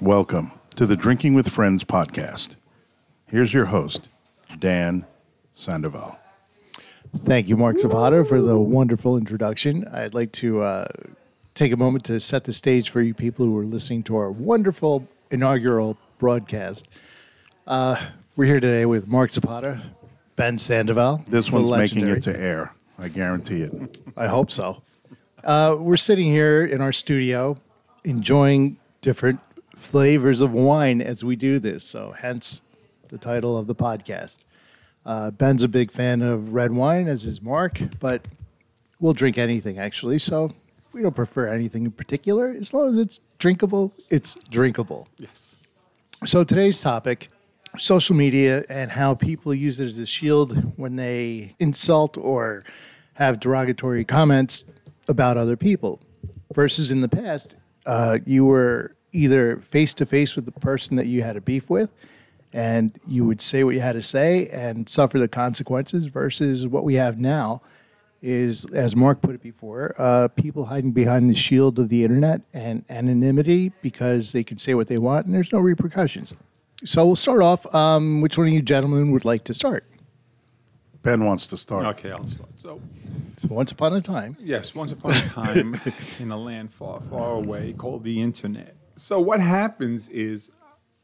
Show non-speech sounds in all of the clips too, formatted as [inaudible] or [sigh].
Welcome to the Drinking with Friends podcast. Here's your host, Dan Sandoval. Thank you, Mark Zapata, for the wonderful introduction. I'd like to uh, take a moment to set the stage for you people who are listening to our wonderful inaugural broadcast. Uh, we're here today with Mark Zapata, Ben Sandoval. This one's making it to air. I guarantee it. I hope so. Uh, we're sitting here in our studio enjoying different flavors of wine as we do this. So, hence the title of the podcast. Uh, Ben's a big fan of red wine, as is Mark, but we'll drink anything actually. So, we don't prefer anything in particular. As long as it's drinkable, it's drinkable. Yes. So today's topic social media and how people use it as a shield when they insult or have derogatory comments about other people. Versus in the past, uh, you were either face to face with the person that you had a beef with and you would say what you had to say and suffer the consequences, versus what we have now is, as Mark put it before, uh, people hiding behind the shield of the internet and anonymity because they can say what they want and there's no repercussions. So we'll start off. Um, which one of you gentlemen would like to start? Ben wants to start. Okay, I'll start. So, So once upon a time, yes, once upon a time in a land far, far away called the internet. So, what happens is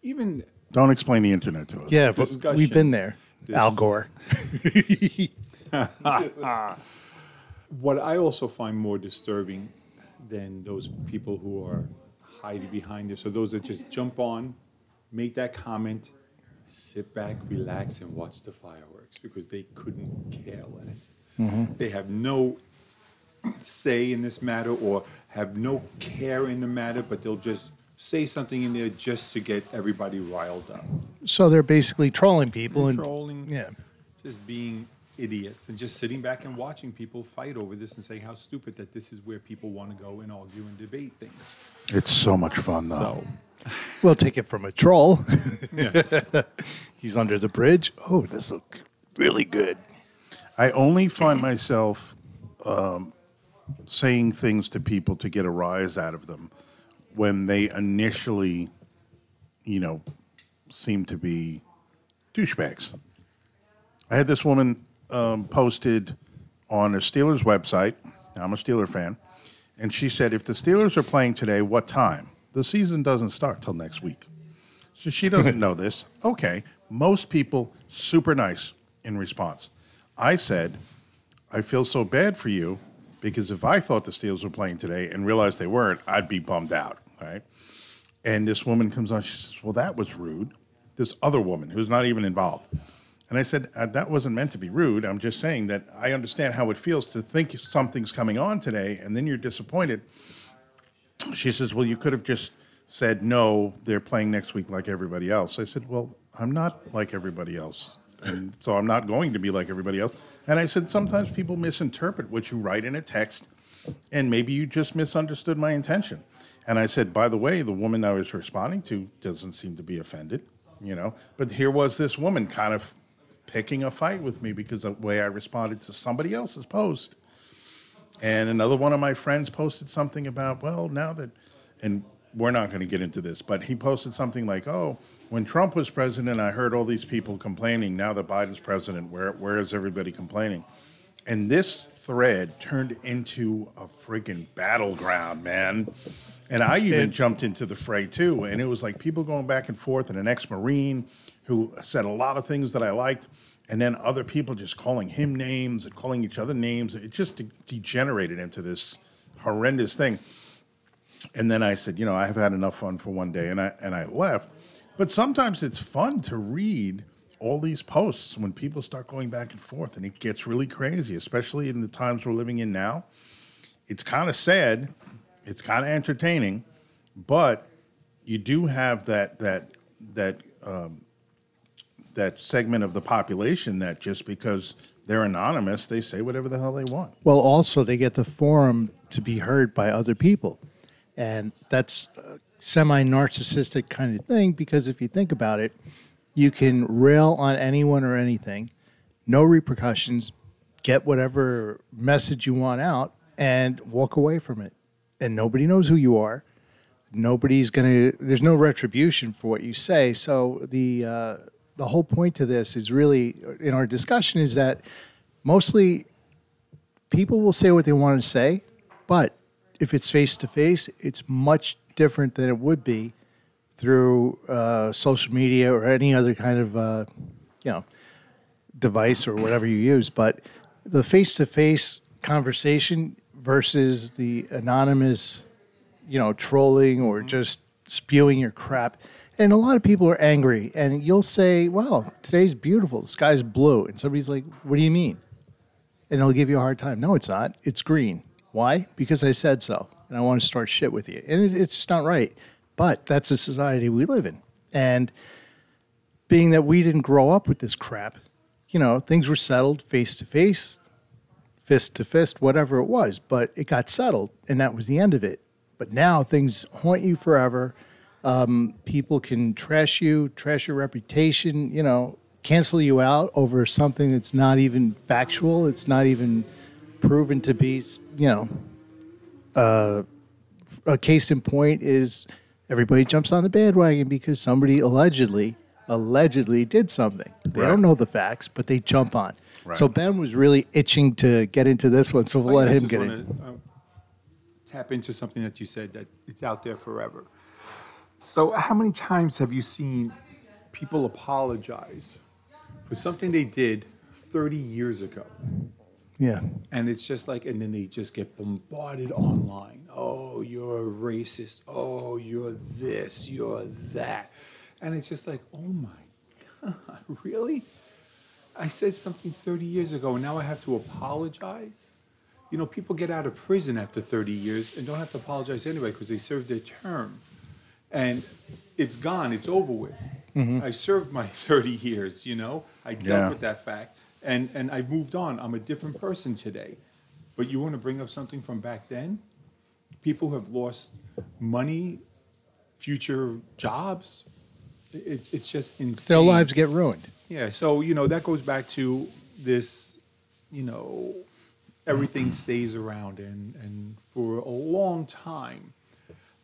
even Don't explain the internet to us. yeah, but Discussion. we've been there. This- Al Gore. [laughs] [laughs] what I also find more disturbing than those people who are hiding behind this, or those that just jump on, make that comment, sit back, relax, and watch the fireworks because they couldn't care less. Mm-hmm. They have no say in this matter or have no care in the matter, but they'll just say something in there just to get everybody riled up. So they're basically trolling people and Trolling, yeah. just being idiots and just sitting back and watching people fight over this and saying how stupid that this is where people want to go and argue and debate things. It's so much fun, though. So, We'll take it from a troll. yes. [laughs] He's under the bridge. Oh, this looks really good. I only find myself um, saying things to people to get a rise out of them when they initially, you know, seem to be douchebags. I had this woman um, posted on a Steelers website. I'm a Steeler fan. And she said, if the Steelers are playing today, what time? The season doesn't start till next week. So she doesn't [laughs] know this. Okay. Most people, super nice in response. I said, I feel so bad for you because if I thought the Steelers were playing today and realized they weren't, I'd be bummed out. Right. And this woman comes on, she says, Well, that was rude. This other woman who's not even involved. And I said, uh, That wasn't meant to be rude. I'm just saying that I understand how it feels to think something's coming on today and then you're disappointed. She says, Well, you could have just said, No, they're playing next week like everybody else. I said, Well, I'm not like everybody else. And so I'm not going to be like everybody else. And I said, Sometimes people misinterpret what you write in a text, and maybe you just misunderstood my intention. And I said, By the way, the woman I was responding to doesn't seem to be offended, you know. But here was this woman kind of picking a fight with me because of the way I responded to somebody else's post. And another one of my friends posted something about, well, now that, and we're not going to get into this, but he posted something like, oh, when Trump was president, I heard all these people complaining. Now that Biden's president, where, where is everybody complaining? And this thread turned into a freaking battleground, man. And I even And- jumped into the fray too. And it was like people going back and forth, and an ex Marine who said a lot of things that I liked, and then other people just calling him names and calling each other names. It just de- degenerated into this horrendous thing. And then I said, you know, I have had enough fun for one day, and I and I left. But sometimes it's fun to read all these posts when people start going back and forth, and it gets really crazy, especially in the times we're living in now. It's kind of sad, it's kind of entertaining, but you do have that that that um, that segment of the population that just because they're anonymous, they say whatever the hell they want. Well, also they get the forum to be heard by other people, and that's a semi-narcissistic kind of thing. Because if you think about it, you can rail on anyone or anything, no repercussions, get whatever message you want out, and walk away from it, and nobody knows who you are. Nobody's gonna. There's no retribution for what you say. So the uh, the whole point to this is really in our discussion is that mostly people will say what they want to say, but if it's face to face, it's much different than it would be through uh, social media or any other kind of uh, you know device or whatever you use. But the face to face conversation versus the anonymous, you know, trolling or mm-hmm. just spewing your crap. And a lot of people are angry, and you'll say, "Well, today's beautiful. The sky's blue," and somebody's like, "What do you mean?" And they'll give you a hard time. No, it's not. It's green. Why? Because I said so, and I want to start shit with you. And it, it's just not right. But that's the society we live in, and being that we didn't grow up with this crap, you know, things were settled face to face, fist to fist, whatever it was, but it got settled and that was the end of it. But now things haunt you forever. Um, people can trash you, trash your reputation, you know, cancel you out over something that's not even factual. It's not even proven to be, you know, uh, a case in point is everybody jumps on the bandwagon because somebody allegedly allegedly did something. They Right. don't know the facts, but they jump on. Right. So Ben was really itching to get into this one, so we'll Oh, let him get wanna, in. uh, Tap into something that you said that it's out there forever. So, how many times have you seen people apologize for something they did 30 years ago? Yeah. And it's just like, and then they just get bombarded online. Oh, you're a racist. Oh, you're this, you're that. And it's just like, oh my [laughs] God, really? I said something 30 years ago and now I have to apologize? You know, people get out of prison after 30 years and don't have to apologize anyway because they served their term. And it's gone, it's over with. Mm-hmm. I served my [laughs] 30 years, you know? I dealt Yeah. with that fact and, and I moved on. I'm a different person today. But you want to bring up something from back then? People have lost money, future jobs. It's, it's just insane. Their lives get ruined. Yeah, so you know that goes back to this, you know, everything mm-hmm. stays around, and and for a long time,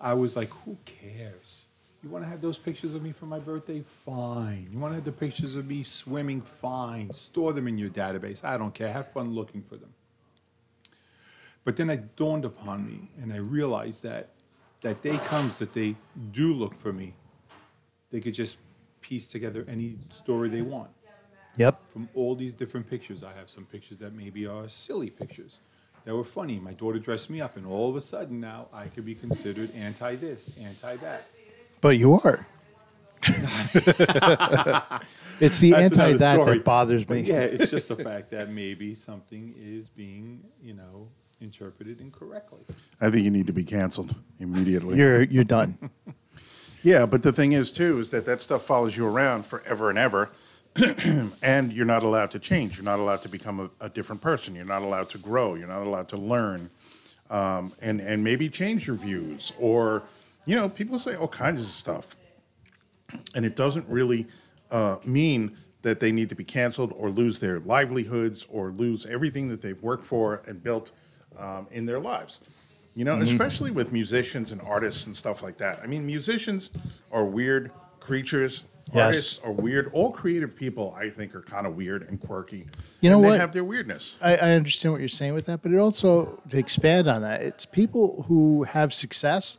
I was like, who cares? You want to have those pictures of me for my birthday? Fine. You want to have the pictures of me swimming? Fine. Store them in your database. I don't care. Have fun looking for them. But then it dawned upon me, and I realized that that day comes that they do look for me. They could just piece together any story they want Yep. from all these different pictures. I have some pictures that maybe are silly pictures that were funny. My daughter dressed me up, and all of a sudden now I could be considered anti this, anti that. But you are. [laughs] it's the That's anti that story. that bothers But me. yeah, it's just the fact that maybe something is being, you know, interpreted incorrectly. I think you need to be canceled immediately. You're you're done. [laughs] yeah, but the thing is too is that that stuff follows you around forever and ever, [clears throat] and you're not allowed to change. You're not allowed to become a, a different person. You're not allowed to grow. You're not allowed to learn, um, and and maybe change your views. Or, you know, people say all kinds of stuff, and it doesn't really uh, mean that they need to be canceled or lose their livelihoods or lose everything that they've worked for and built um, in their lives. You know, mm-hmm. especially with musicians and artists and stuff like that. I mean, musicians are weird creatures. Yes. Artists are weird. All creative people, I think, are kind of weird and quirky. You know what? They have their weirdness. I, I understand what you're saying with that, but it also to expand on that, it's people who have success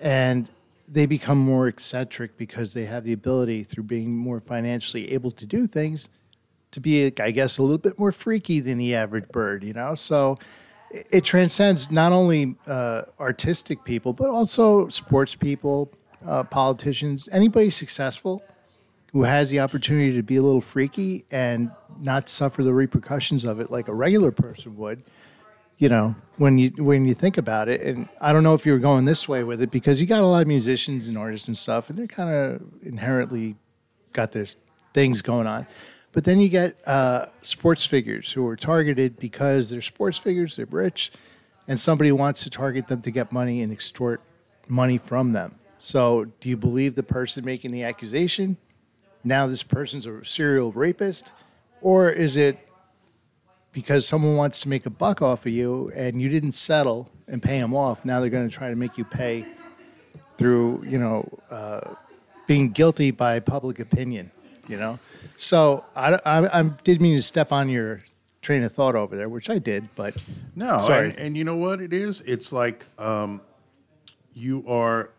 and they become more eccentric because they have the ability through being more financially able to do things to be, I guess, a little bit more freaky than the average bird, you know? So it, transcends not only uh, artistic people, but also sports people, uh, politicians, anybody successful who has the opportunity to be a little freaky and not suffer the repercussions of it like a regular person would you know when you when you think about it. And i don't know if you're going this way with it because you got a lot of musicians and artists and stuff and they're kind of inherently got their things going on but then you get uh, sports figures who are targeted because they're sports figures they're rich and somebody wants to target them to get money and extort money from them so do you believe the person making the accusation now this person's a serial rapist or is it because someone wants to make a buck off of you and you didn't settle and pay them off now they're going to try to make you pay through you know uh, being guilty by public opinion. You know, so I, I, I didn't mean to step on your train of thought over there, which I did, but No, Sorry. And, and you know what it is? It's like um, you are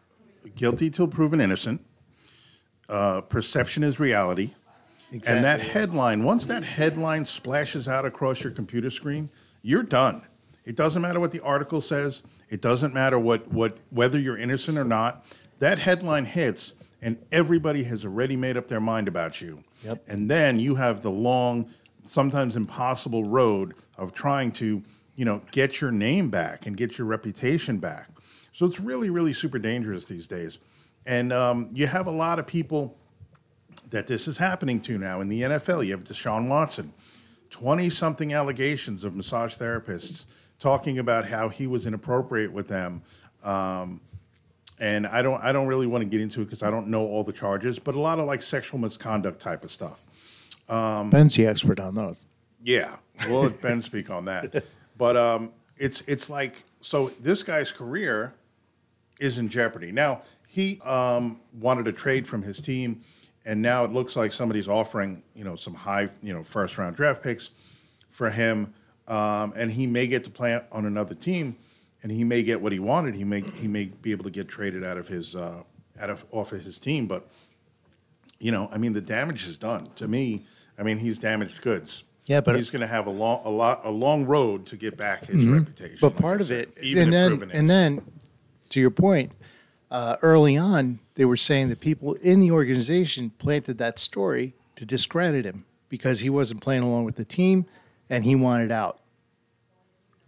guilty till proven innocent. Uh, perception is reality. And that headline, once that headline splashes out across your computer screen, you're done. It doesn't matter what the article says. It doesn't matter what, what whether you're innocent or not. That headline hits, and everybody has already made up their mind about you. Yep. And then you have the long, sometimes impossible road of trying to, you know, get your name back and get your reputation back. So it's really, really super dangerous these days. And um, you have a lot of people that this is happening to now in the NFL. You have Deshaun Watson, 20 something allegations of massage therapists talking about how he was inappropriate with them. Um, and I don't, I don't really want to get into it because I don't know all the charges, but a lot of like sexual misconduct type of stuff. Um, Ben's the expert on those. Yeah, we'll let Ben [laughs] speak on that. But um, it's it's like so this guy's career is in jeopardy. Now he um, wanted a trade from his team, and now it looks like somebody's offering you know some high you know first round draft picks for him, um, and he may get to play on another team, and he may get what he wanted. He may he may be able to get traded out of his uh, out of off of his team, but you know, I mean, the damage is done. To me, I mean, he's damaged goods. Yeah, but- he's going to have a long, a lot, a long road to get back his reputation. But like part of said, it, even and then, and then, to your point, uh, early on, they were saying that people in the organization planted that story to discredit him because he wasn't playing along with the team and he wanted out.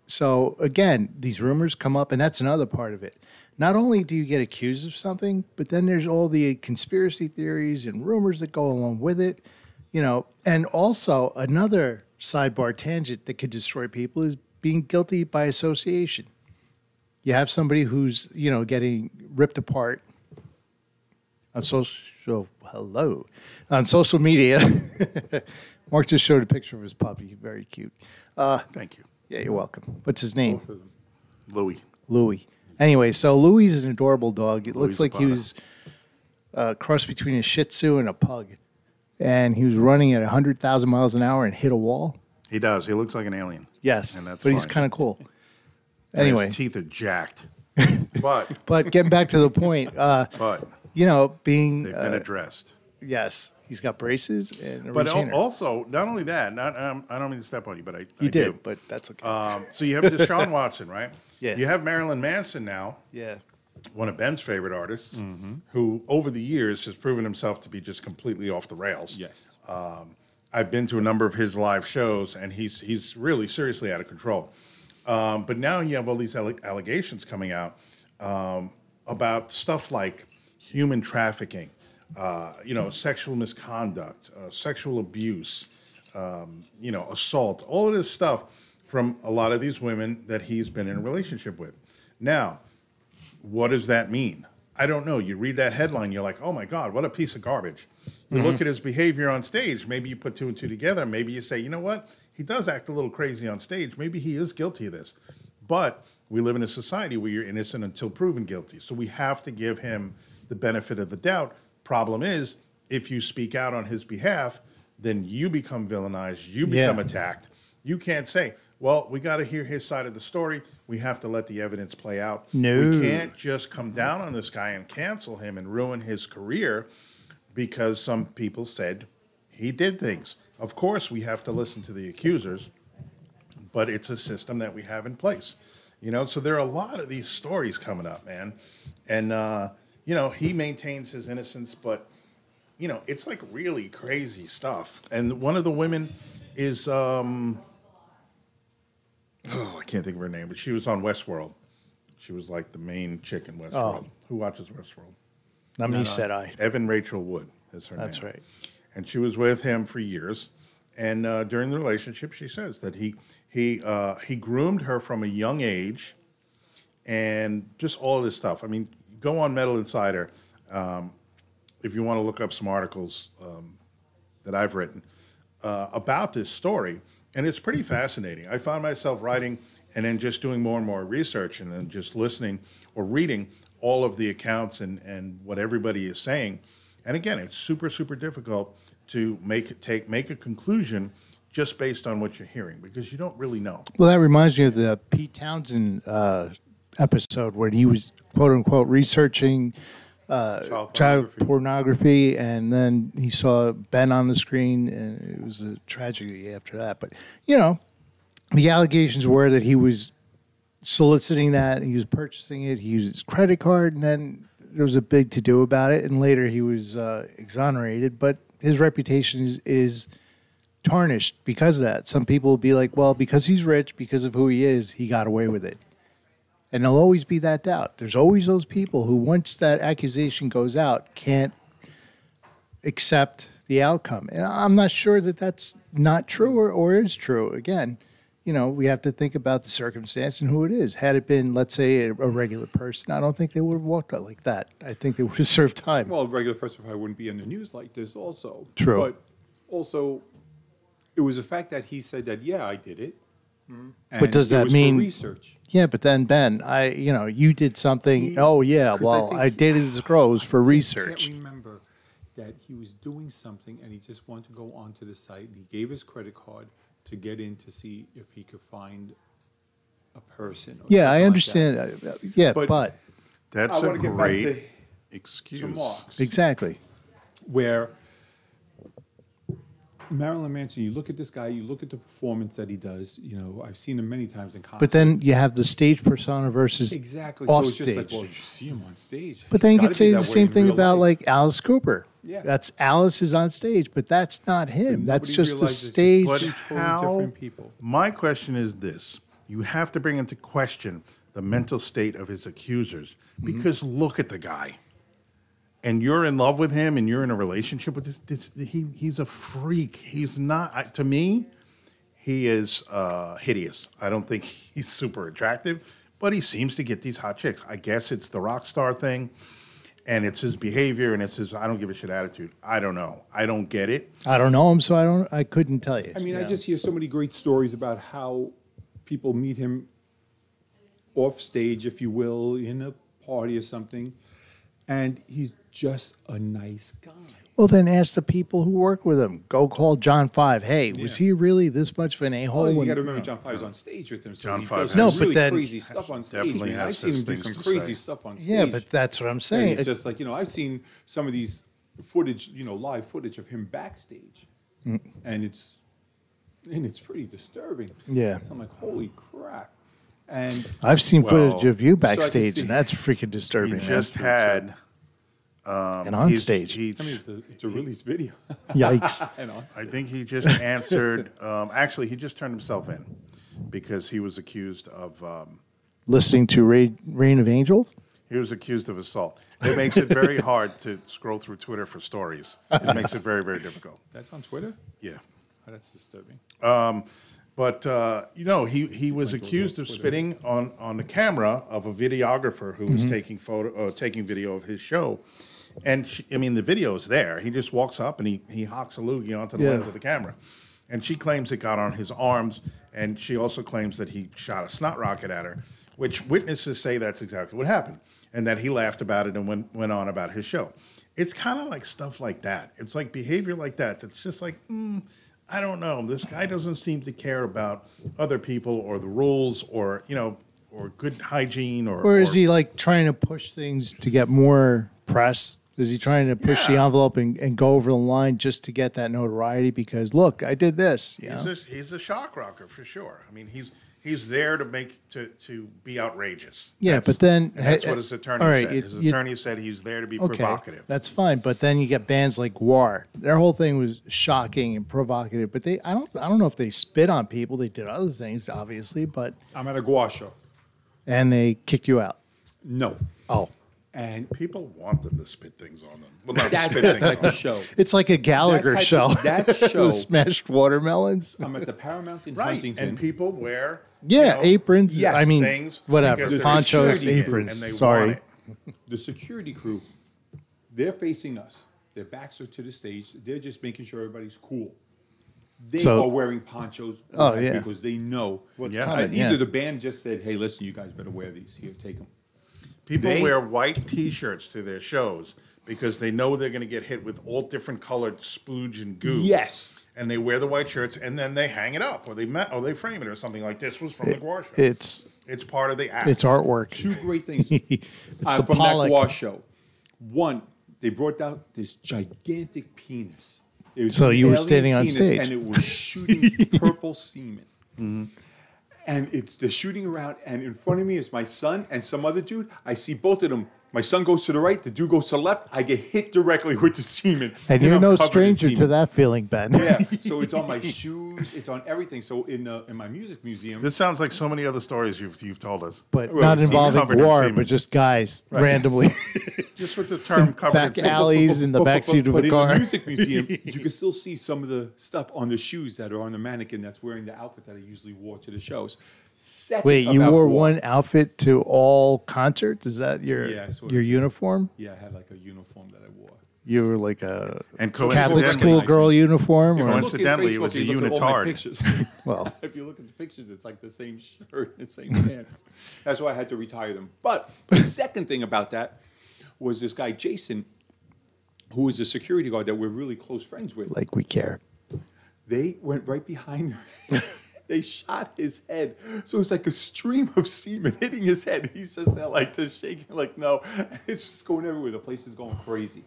So again, these rumors come up, and that's another part of it. Not only do you get accused of something, but then there's all the conspiracy theories and rumors that go along with it. You know, and also another sidebar tangent that could destroy people is being guilty by association. You have somebody who's, you know, getting ripped apart on social hello on social media. [laughs] Mark just showed a picture of his puppy, very cute. Uh, thank you, Yeah, you're welcome. What's his name? Both of them. Louis. Louis. Anyway, so Louis is an adorable dog. It looks Louis like he Zapata. was a cross between a Shih Tzu and a pug, and he was running at hundred thousand miles an hour and hit a wall. He does. He looks like an alien. Yes, And that's but he's fine. kind of cool. And Anyway, his teeth are jacked. [laughs] but but getting back to the point, uh, but you know, being they've been uh, addressed. yes, he's got braces and a But al- retainer. also, not only that, not um, I don't mean to step on you, but I, I you did, do. but that's okay. Um, so you have [laughs] Deshaun Watson, right? Yeah. You have Marilyn Manson now, yeah, one of Ben's favorite artists, Mm-hmm. who over the years has proven himself to be just completely off the rails. Yes. I've been to a number of his live shows, and he's he's really seriously out of control. Um, but now you have all these alle- allegations coming out um, about stuff like human trafficking, uh, you know, sexual misconduct, uh, sexual abuse, um, you know, assault, all of this stuff from a lot of these women that he's been in a relationship with. Now, what does that mean? I don't know. You read that headline, you're like, oh my God, what a piece of garbage. You look at his behavior on stage, maybe you put two and two together. Maybe you say, you know what? He does act a little crazy on stage. Maybe he is guilty of this. But we live in a society where you're innocent until proven guilty. So we have to give him the benefit of the doubt. Problem is, if you speak out on his behalf, then you become villainized, you Yeah. become attacked. You can't say, well, we got to hear his side of the story. We have to let the evidence play out. No. We can't just come down on this guy and cancel him and ruin his career because some people said he did things. Of course, we have to listen to the accusers, but it's a system that we have in place. You know, so there are a lot of these stories coming up, man. And, uh, you know, he maintains his innocence, but, you know, it's like really crazy stuff. And one of the women is, um, oh, I can't think of her name, but she was on Westworld. She was like the main chick in Westworld. Oh. Who watches Westworld? not me, said I. Evan Rachel Wood is her name. That's right. And she was with him for years. And uh, during the relationship, she says that he he uh, he groomed her from a young age, and just all this stuff. I mean, go on Metal Insider um, if you want to look up some articles um, that I've written uh, about this story, and it's pretty [laughs] fascinating. I found myself writing and then just doing more and more research, and then just listening or reading all of the accounts and, and what everybody is saying. And again, it's super, super difficult to make take make a conclusion just based on what you're hearing because you don't really know. Well, that reminds me of the Pete Townshend uh, episode where he was quote unquote researching uh, Child child pornography. pornography, and then he saw Ben on the screen, and it was a tragedy after that. But you know, the allegations were that he was soliciting that, he was purchasing it, he used his credit card, and then there was a big to do about it, and later he was uh, exonerated. But his reputation is, is tarnished because of that. Some people will be like, well, because he's rich, because of who he is, he got away with it. And there'll always be that doubt. There's always those people who, once that accusation goes out, can't accept the outcome. And I'm not sure that that's not true or, or is true. Again, you know, we have to think about the circumstance and who it is. Had it been, let's say, a, a regular person, I don't think they would have walked out like that. I think they would have [laughs] served time. Well, a regular person probably wouldn't be in the news like this also. True. But also, it was the fact that he said that, yeah, I did it. And But does it that was for mean- research? Yeah, but then Ben, I you know you did something. He- oh yeah, well think I, he- dated this girl was for I just research. can't remember that he was doing something and he just wanted to go onto the site. He gave his credit card to get in to see if he could find a person. Or Yeah, I something like understand. that. uh, yeah, but, But- That's I a wanna back great to- excuse. To exactly. where Marilyn Manson, you look at this guy, you look at the performance that he does. You know, I've seen him many times in concert. But then you have the stage persona versus exactly, off so it's just stage. like, well, you see him on stage. but then you could say the same thing about life. like Alice Cooper. Yeah. That's Alice is on stage, but that's not him. That's just the stage. But two totally how? different people. My question is this: You have to bring into question the mental state of his accusers Mm-hmm. because look at the guy, and you're in love with him, and you're in a relationship with this. this he he's a freak. He's not I, to me. He is uh, hideous. I don't think [laughs] he's super attractive, but he seems to get these hot chicks. I guess it's the rock star thing, and it's his behavior, and it's his I don't give a shit attitude. I don't know. I don't get it. I don't know him, so I don't. I couldn't tell you. I mean, I Yeah. just hear so many great stories about how people meet him off stage, if you will, in a party or something, and he's just a nice guy. Well, then ask the people who work with him. Go call John Five. Hey, was he really this much of an a hole? Oh, you got to remember, John Five Five's on stage with him. So John he Five does has- No, some but really then- crazy stuff on stage. Definitely man. has I've seen him do some crazy say. stuff on stage. yeah, but that's what I'm And saying. it's just like you know, I've seen some of these footage, you know, live footage of him backstage, Mm. and it's and it's pretty disturbing. Yeah. so I'm like, holy crap! And I've seen Well, footage of you can backstage, see- and that's freaking He disturbing. just man. had and on he's- stage. he- I mean, it's a, it's a release video. [laughs] Yikes! [laughs] and on I think he just answered. Um, actually, he just turned himself in because he was accused of. Um, Listening to Rain, Rain of Angels. he was accused of assault. It makes it very [laughs] hard to scroll through Twitter for stories. It makes it very, very difficult. That's on Twitter. Yeah. Oh, that's disturbing. But uh, you know, he, he was accused of spitting on, on the camera of a videographer who was taking photo uh, taking video of his show, and she, I mean the video is there. He just walks up and he he hocks a loogie onto the Yeah. lens of the camera, and she claims it got on his arms, and she also claims that he shot a snot rocket at her, which witnesses say that's exactly what happened, and that he laughed about it and went went on about his show. It's kind of like stuff like that. It's like behavior like that. That's just like. Mm, I don't know. This guy doesn't seem to care about other people or the rules or, you know, or good hygiene or. Or is he like trying to push things to get more press? Is he trying to push the Yeah. envelope and, and go over the line just to get that notoriety? Because look, I did this. You He's a, he's a shock rocker for sure. I mean, he's he's there to make to to be outrageous. Yeah, That's- but then- that's hey, what his attorney all right, said. you- his you- attorney said he's there to be okay, provocative. that's fine. But then you get bands like Gwar. Their whole thing was shocking and provocative. But they, I don't, I don't know if they spit on people. They did other things, obviously, but I'm at a Gwar show. and they kicked you out. No, Oh, and People want them to spit things on them. Well, not that's spit that things type on of them. show. it's like a Gallagher type show. of- that [laughs] show- With smashed watermelons. I'm at the Paramount in Right, Huntington. and people wear Yeah, know, aprons. Yes, I mean, things whatever. they're Ponchos, security aprons. and they Sorry. it. the security crew, they're facing us. Their backs are to the stage. They're just making sure everybody's cool. They So- are wearing ponchos Oh, yeah. because they know what's Yeah. coming. coming, Either yeah. the band just said, "Hey, listen, you guys better wear these. Here, take them." People They- wear white T-shirts to their shows because they know they're going to get hit with all different colored splooge and goo. Yes. and they wear the white shirts, and then they hang it up, or they ma- or they frame it, or something like this was from the Gwar show. It's it's part of the act. it's artwork. Two great things [laughs] it's uh, the from Pollock. that Gwar show. One, they brought out this gigantic penis. It was So an you were alien standing on stage. and it was shooting [laughs] purple semen. And it's they're shooting around, and in front of me is my son and some other dude. I see both of them. My son goes to the right, the dude goes to the left. I get hit directly with the semen, And you're I'm no stranger to that feeling, Ben. Yeah, [laughs] so it's on my shoes, it's on everything. So in uh, in my music museum, this sounds like so many other stories you've you've told us. but Well, not involving covered in war, but just guys randomly. [laughs] [laughs] Just with the term covered in Back semen. alleys in the But- but- backseat of but a in car. the music museum, you can still see some of the stuff on the shoes that are on the mannequin that's wearing the outfit that I usually wore to the shows. Second Wait, you wore war- one outfit to all concerts? Is that your Yeah, sort of. your uniform? Yeah, I had like a uniform that I wore. You were like a And Catholic school girl uniform, If or Coincidentally, it was a and you look at all my unitard. [laughs] well, if you look at the pictures, it's like the same shirt and the same pants. That's why I had to retire them. But the second thing about that was this guy Jason, who was a security guard that we're really close friends with. like we care. they went right behind him. [laughs] they shot his head. So it's like a stream of semen hitting his head. [laughs] He's just there like just shaking, like, no. [laughs] It's just going everywhere. The place is going crazy.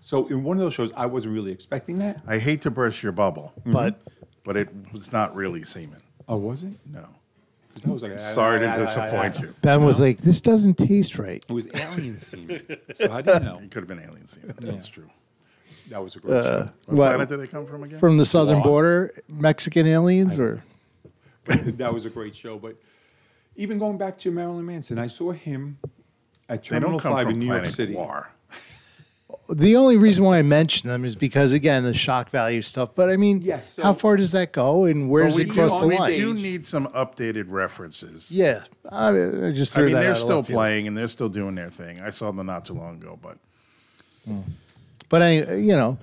So in one of those shows, I wasn't really expecting that. I hate to burst your bubble, mm-hmm. But but it was not really semen. Oh, wasn't? No. I was like, Sorry to [laughs] disappoint you. Ben was like, "This doesn't taste right." It was alien semen. So how do you know? It could have been alien semen. That's true. That was a great uh, show. What, What, planet did they come from again? from the southern Gwar. border, Mexican aliens, or [laughs] that was a great show. But even going back to Marilyn Manson, I saw him at they Terminal don't come 5 from in New York planet City. Gwar. the only reason why I mention them is because again the shock value stuff. But I mean, Yes, so- how far does that go, and where does we it do, cross the on we line? do need some updated references. Yeah, I, I just I threw mean, that they're out of still left field. playing and they're still doing their thing. I saw them not too long ago, but But I, you know,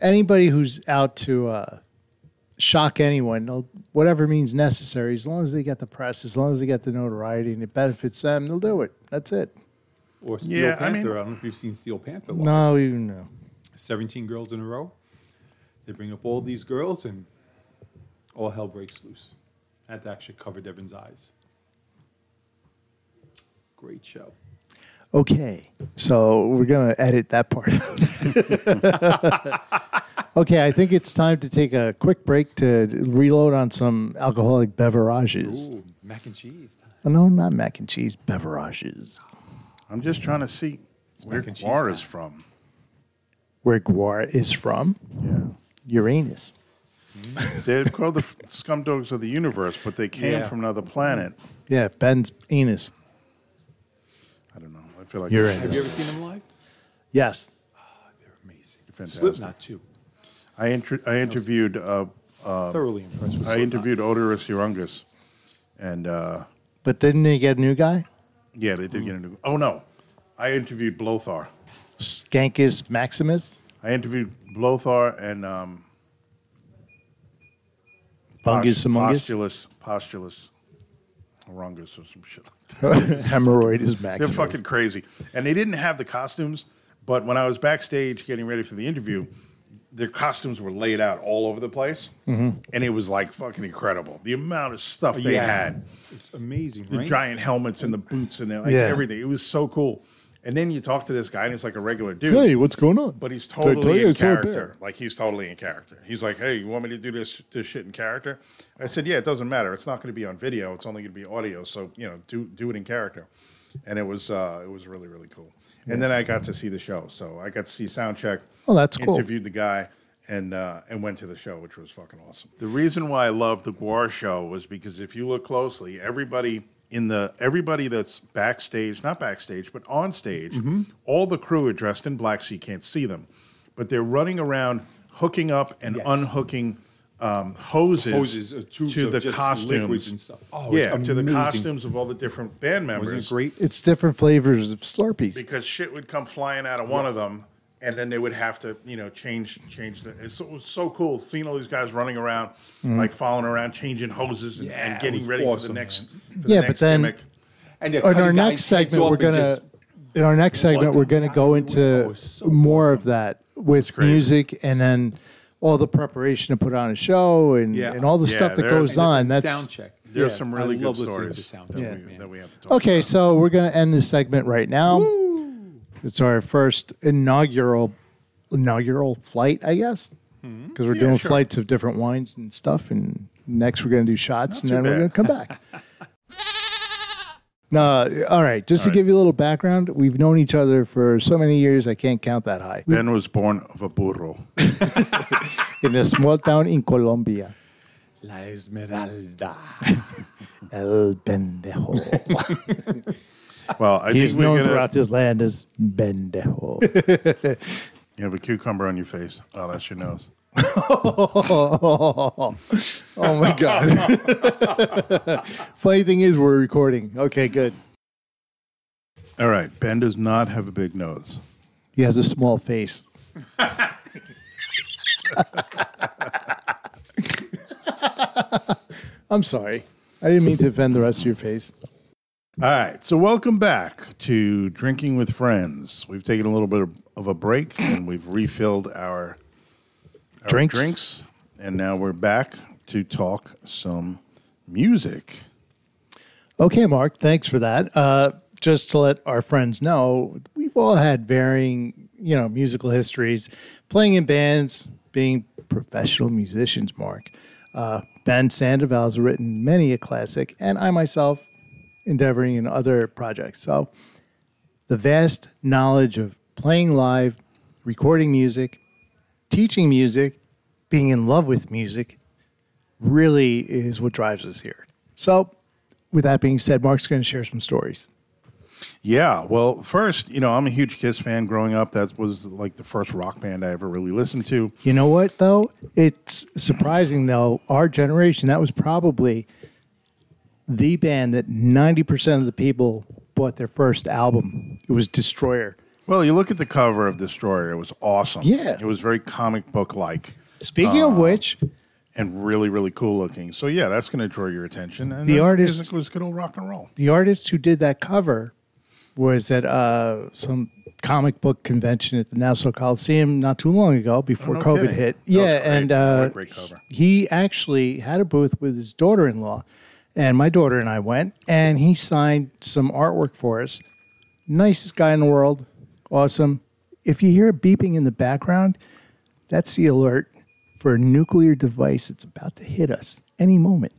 anybody who's out to uh, shock anyone, they'll- whatever means necessary, as long as they get the press, as long as they get the notoriety and it benefits them, they'll do it. That's it. Or Steel Yeah, Panther. I, mean- don't know if you've seen Steel Panther. live. No, you know. 17 girls in a row. They bring up all these girls and all hell breaks loose. I had to actually cover Devin's eyes. Great show. Okay, so we're gonna edit that part. [laughs] okay, I think it's time to take a quick break to reload on some alcoholic beverages. Ooh, mac and cheese. Oh, no, not mac and cheese, beverages. I'm just trying to see where mac Gwar is from. Where Gwar is from? Yeah. Uranus. [laughs] They're called the scum dogs of the universe, but they came Yeah. from another planet. Yeah, Ben's anus. I don't know. I feel like Uranus. Have you ever seen them live? Yes. They're amazing. Fantastic. Slipknot too. I, inter- I interviewed uh, Thoroughly impressed with I interviewed Oderus Urungus, and uh, But didn't they get a new guy? yeah, they did get a new. Oh no, I interviewed Blothar. Skankus Maximus? I interviewed Blothar and um, Bungus Amungus? Postulus, Postulus, Urungus or some shit. like that. [laughs] Hemorrhoid is max. They're fucking crazy, and they didn't have the costumes. But when I was backstage getting ready for the interview, their costumes were laid out all over the place, Mm-hmm. and it was like fucking incredible. The amount of stuff they Yeah. had. It's amazing, the right? giant helmets and the boots and the, like Yeah. everything. It was so cool. And then you talk to this guy, and he's like a regular dude. Hey, what's going on? But he's Did I tell totally in I saw a bear? character. Like he's totally in character. He's like, "Hey, you want me to do this this shit in character?" I said, "Yeah, it doesn't matter. It's not going to be on video. It's only going to be audio. So you know, do do it in character." And it was uh, it was really really cool. And then I got to see the show. So I got to see soundcheck. Oh, that's cool. Interviewed the guy. And, uh, and went to the show, which was fucking awesome. The reason why I loved the Gwar show was because if you look closely, everybody in the everybody that's backstage, not backstage, but on stage, Mm-hmm. all the crew are dressed in black, so you can't see them, but they're running around hooking up and Yes. unhooking um, hoses, Hoses, uh, to the costumes and stuff. Oh, yeah, to the costumes of all the different band members it great? It's different flavors of Slurpees. because shit would come flying out of one of them, and then they would have to, you know, change change the. It's, it was so cool seeing all these guys running around, mm-hmm. like following around, changing hoses and, Yeah, and it getting was ready awesome, for the next. man. For the Yeah, but next then- gimmick. And they're oh, in our cutting next heads segment, off we're and gonna just- in our next segment we're gonna go into so more of that with crazy. music and then all the preparation to put on a show and, Yeah. and all the Yeah, stuff that there- goes and- on. and That's sound check. There's Yeah. some I really good love listening to stories sound that, check, we, man. that we have to talk okay. about. So we're gonna end this segment right now. It's our first inaugural inaugural flight, I guess, hmm. because we're Yeah, doing sure. flights of different wines and stuff. And next we're gonna do shots, Not and too then we're gonna come back. [laughs] No, all right. Just to right. give you a little background, we've known each other for so many years, I can't count that high. Ben was born of a burro. [laughs] In a small town in Colombia. La Esmeralda. [laughs] El pendejo. Well, I He's think known gonna. throughout this land as pendejo. [laughs] You have a cucumber on your face. Oh, that's your nose. [laughs] oh my god. [laughs] Funny thing is, we're recording. Okay, good. All right. Ben does not have a big nose. He has a small face. I'm sorry. I didn't mean to offend the rest of your face. All right. So, welcome back to Drinking with Friends. We've taken a little bit of, a break and we've refilled our, our Drinks. drinks. And now we're back to talk some music. Okay, Mark, thanks for that. Uh, just to let our friends know, we've all had varying, you know, musical histories, playing in bands, being professional musicians. Mark, uh, Ben Sandoval has written many a classic, and I myself endeavoring in other projects. So, the vast knowledge of playing live, recording music, teaching music, being in love with music, really is what drives us here. So, with that being said, Mark's going to share some stories. Yeah. Well, first, you know, I'm a huge Kiss fan growing up. That was like the first rock band I ever really listened to. You know what, though? It's surprising, though. Our generation, that was probably the band that 90% of the people bought their first album. It was Destroyer. Well, you look at the cover of Destroyer, it was awesome. Yeah. It was very comic book like Speaking of which, and really, really cool looking. So, yeah, that's going to draw your attention. And The artist- was good old rock and roll. the artist who did that cover was at uh, some comic book convention at the Nassau Coliseum not too long ago before Oh, no COVID kidding. hit. That yeah, and uh, great cover. he actually had a booth with his daughter-in-law, and my daughter and I went, and he signed some artwork for us. Nicest guy in the world, awesome. If you hear beeping in the background, that's the alert for a nuclear device that's about to hit us any moment.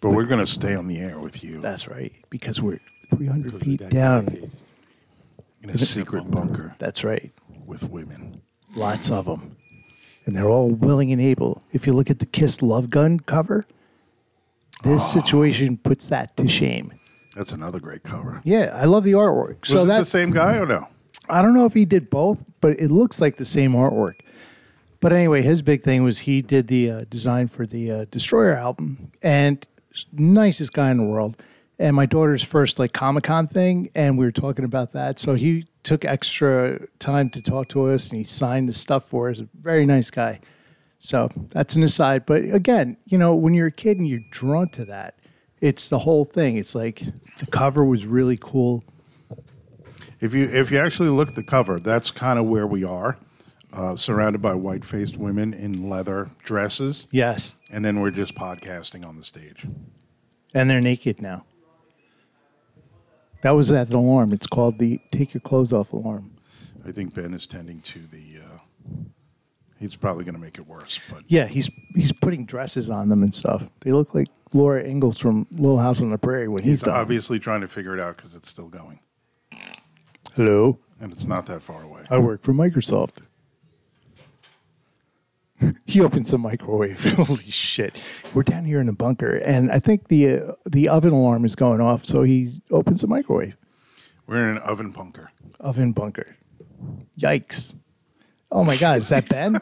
But we're going to stay on the air with you That's right, because we're 300 Because feet down. in a secret bunker That's right. with women. Lots of them. And they're all willing and able. If you look at the Kiss Love Gun cover, this Ah. situation puts that to shame. That's another great cover. Yeah, I love the artwork. Was so it the same guy or no? I don't know if he did both, but it looks like the same artwork. But anyway, his big thing was he did the uh, design for the uh, Destroyer album, and nicest guy in the world. And my daughter's first like Comic Con thing, and we were talking about that. So he took extra time to talk to us, and he signed the stuff for us. Very nice guy. So that's an aside. But again, you know, when you're a kid and you're drawn to that, it's the whole thing. It's like the cover was really cool. If you if you actually look at the cover, that's kind of where we are, uh, surrounded by white faced women in leather dresses, Yes. and then we're just podcasting on the stage. And they're naked now. That was that alarm. It's called the take your clothes off alarm. I think Ben is tending to the. Uh, he's probably going to make it worse, but Yeah, he's he's putting dresses on them and stuff. They look like Laura Ingalls from Little House on the Prairie when he's, he's obviously trying to figure it out because it's still going, Hello, and it's not that far away. I work for Microsoft. [laughs] he opens the microwave. [laughs] Holy shit! We're down here in the bunker, and I think the uh, the oven alarm is going off. So he opens the microwave. We're in an oven bunker. Oven bunker. Yikes. Oh my God, is that Ben?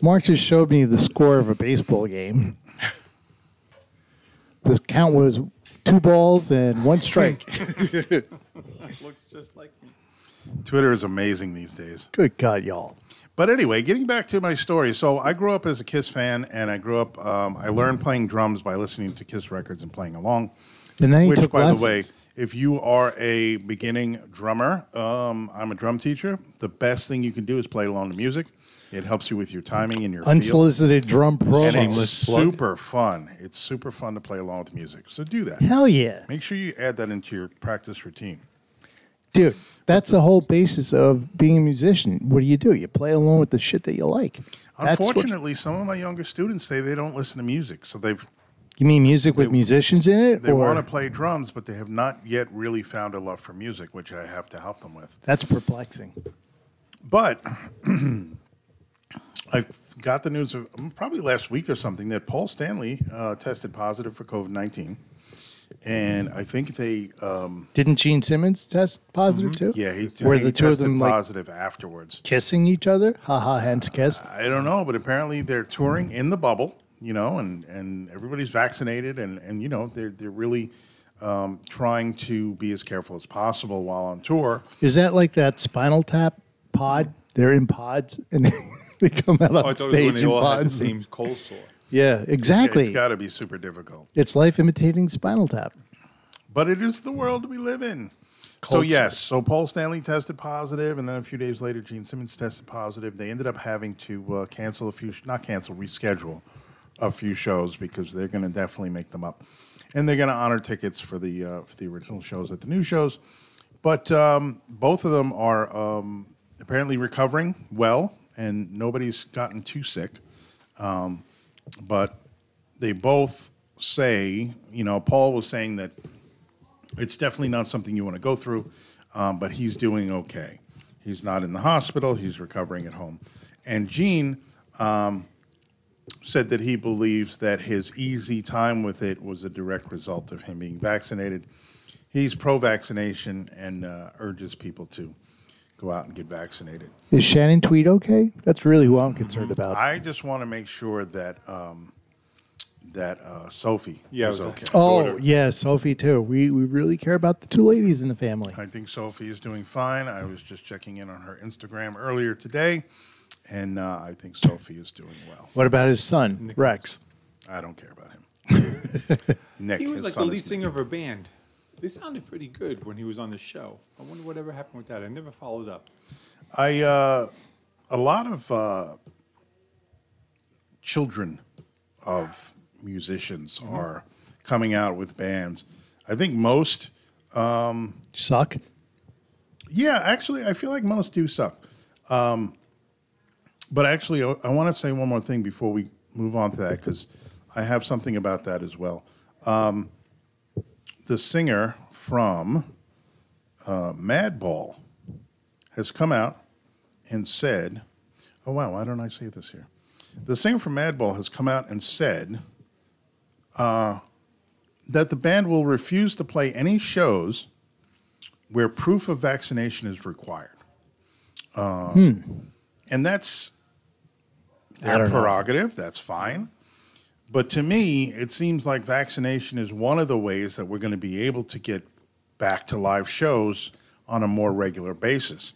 Mark just showed me the score of a baseball game. The count was two balls and one strike. [laughs] Looks just like me. Twitter is amazing these days. Good God, y'all. But anyway, getting back to my story. So I grew up as a Kiss fan, and I grew up. Um, I learned playing drums by listening to Kiss records and playing along. And then he Which, took by lessons. the way, if you are a beginning drummer, um, I'm a drum teacher. The best thing you can do is play along to music. It helps you with your timing and your feel. Unsolicited drum And it's super fun. It's super fun to play along with music. So do that. Hell yeah. Make sure you add that into your practice routine. Dude, that's the whole basis of being a musician. What do you do? You play along with the shit that you like. That's what- Unfortunately, some of my younger students say they don't listen to music, so they've you mean music with musicians in it? they or want to play drums, but they have not yet really found a love for music, which I have to help them with. that's perplexing. But [clears throat] I got the news of um, probably last week or something that Paul Stanley uh, tested positive for COVID nineteen, and I think they um, Didn't Gene Simmons test positive too? yeah he, Were he the two of tested them like positive afterwards. kissing each other? Ha ha, hence kiss. I don't know, but apparently they're touring in the bubble, you know, and, and everybody's vaccinated, and, and you know they're they're really um, trying to be as careful as possible while on tour. Is that like that Spinal Tap pod? They're in pods and [laughs] they come out Oh, on I thought it was when stage they in all had the pods. same cold sore. Yeah, exactly. It's got to be super difficult, It's life imitating Spinal Tap. but it is the world we live in. so Cold yes, so Paul Stanley tested positive, and then a few days later, Gene Simmons tested positive. They ended up having to uh, cancel a few, not cancel, reschedule a few shows because they're going to definitely make them up, and they're going to honor tickets for the uh, for the original shows at the new shows. But um, both of them are um, apparently recovering well, and nobody's gotten too sick. Um, but they both say, you know, Paul was saying that it's definitely not something you want to go through, um, but he's doing okay. He's not in the hospital, he's recovering at home. And Gene um, said that he believes that his easy time with it was a direct result of him being vaccinated. He's pro vaccination and uh, urges people to go out and get vaccinated. Is Shannon Tweed okay? That's really who I'm concerned about. I just want to make sure that um, that uh, Sophie Yeah, is was okay. oh, daughter. yeah, Sophie too. We we really care about the two ladies in the family. I think Sophie is doing fine. I was just checking in on her Instagram earlier today, and uh, I think Sophie is doing well. What about his son, Rex? I don't care about him. [laughs] Nick, He was his like the son lead is- singer of a band. They sounded pretty good when he was on the show. I wonder whatever happened with that. I never followed up. I uh, a lot of uh, children of musicians are coming out with bands. I think most Suck. Yeah, actually, I feel like most do suck. Um, but actually, I, I want to say one more thing before we move on to that because I have something about that as well. Um, the singer from uh, Madball has come out and said, "Oh wow, why don't I say this here?" The singer from Madball has come out and said uh, that the band will refuse to play any shows where proof of vaccination is required. Um, And that's their don't know. prerogative. That's fine. But to me, it seems like vaccination is one of the ways that we're going to be able to get back to live shows on a more regular basis.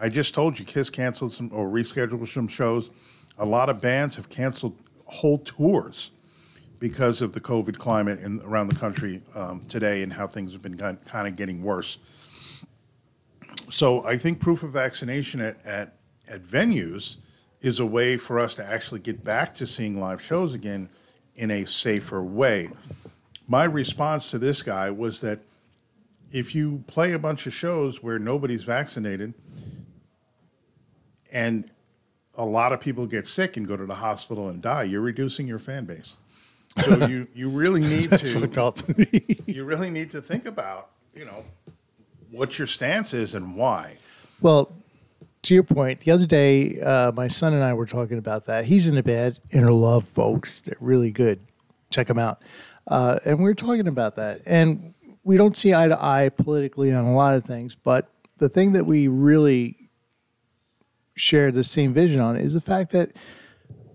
I just told you, Kiss canceled some or rescheduled some shows. A lot of bands have canceled whole tours because of the COVID climate in, around the country um, today and how things have been kind of getting worse. So I think proof of vaccination at, at, at venues is a way for us to actually get back to seeing live shows again in a safer way. My response to this guy was that if you play a bunch of shows where nobody's vaccinated and a lot of people get sick and go to the hospital and die, you're reducing your fan base. So [laughs] you, you really need to [laughs] you really need to think about, you know, what your stance is and why. well, to your point, the other day, uh, my son and I were talking about that. He's in a band, Inner Love, folks. They're really good. Check them out. Uh, and we were talking about that. And we don't see eye to eye politically on a lot of things, but the thing that we really share the same vision on is the fact that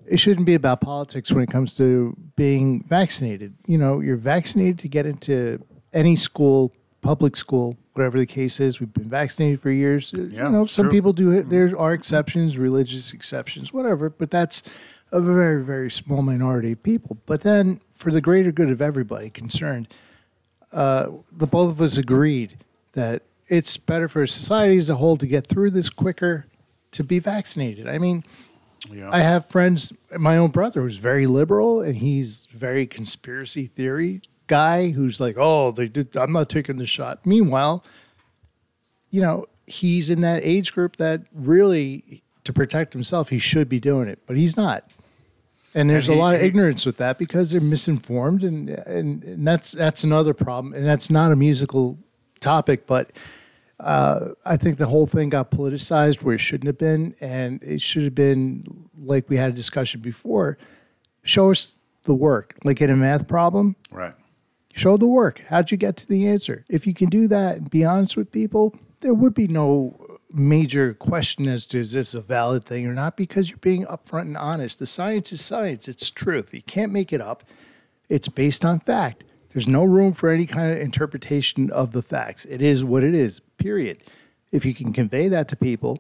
it shouldn't be about politics when it comes to being vaccinated. You know, you're vaccinated to get into any school, public school, whatever the case is. We've been vaccinated for years. Yeah, you know, some true. people do it. There are exceptions, religious exceptions, whatever, but that's a very, very small minority of people. But then, for the greater good of everybody concerned, uh, the both of us agreed that it's better for society as a whole to get through this quicker to be vaccinated. I mean, Yeah. I have friends. My own brother who's very liberal, and he's very conspiracy theory guy. Who's like, "Oh, they did. I'm not taking the shot." Meanwhile, you know, he's in that age group that really, to protect himself, he should be doing it, but he's not. And there's And a lot of he- ignorance with that because they're misinformed, and, and and that's that's another problem. And that's not a musical topic, but uh, I think the whole thing got politicized where it shouldn't have been, and it should have been like we had a discussion before. Show us the work, like in a math problem. right. Show the work. How'd you get to the answer? If you can do that and be honest with people, there would be no major question as to is this a valid thing or not because you're being upfront and honest. The science is science, it's truth. You can't make it up. It's based on fact. There's no room for any kind of interpretation of the facts. It is what it is, period. If you can convey that to people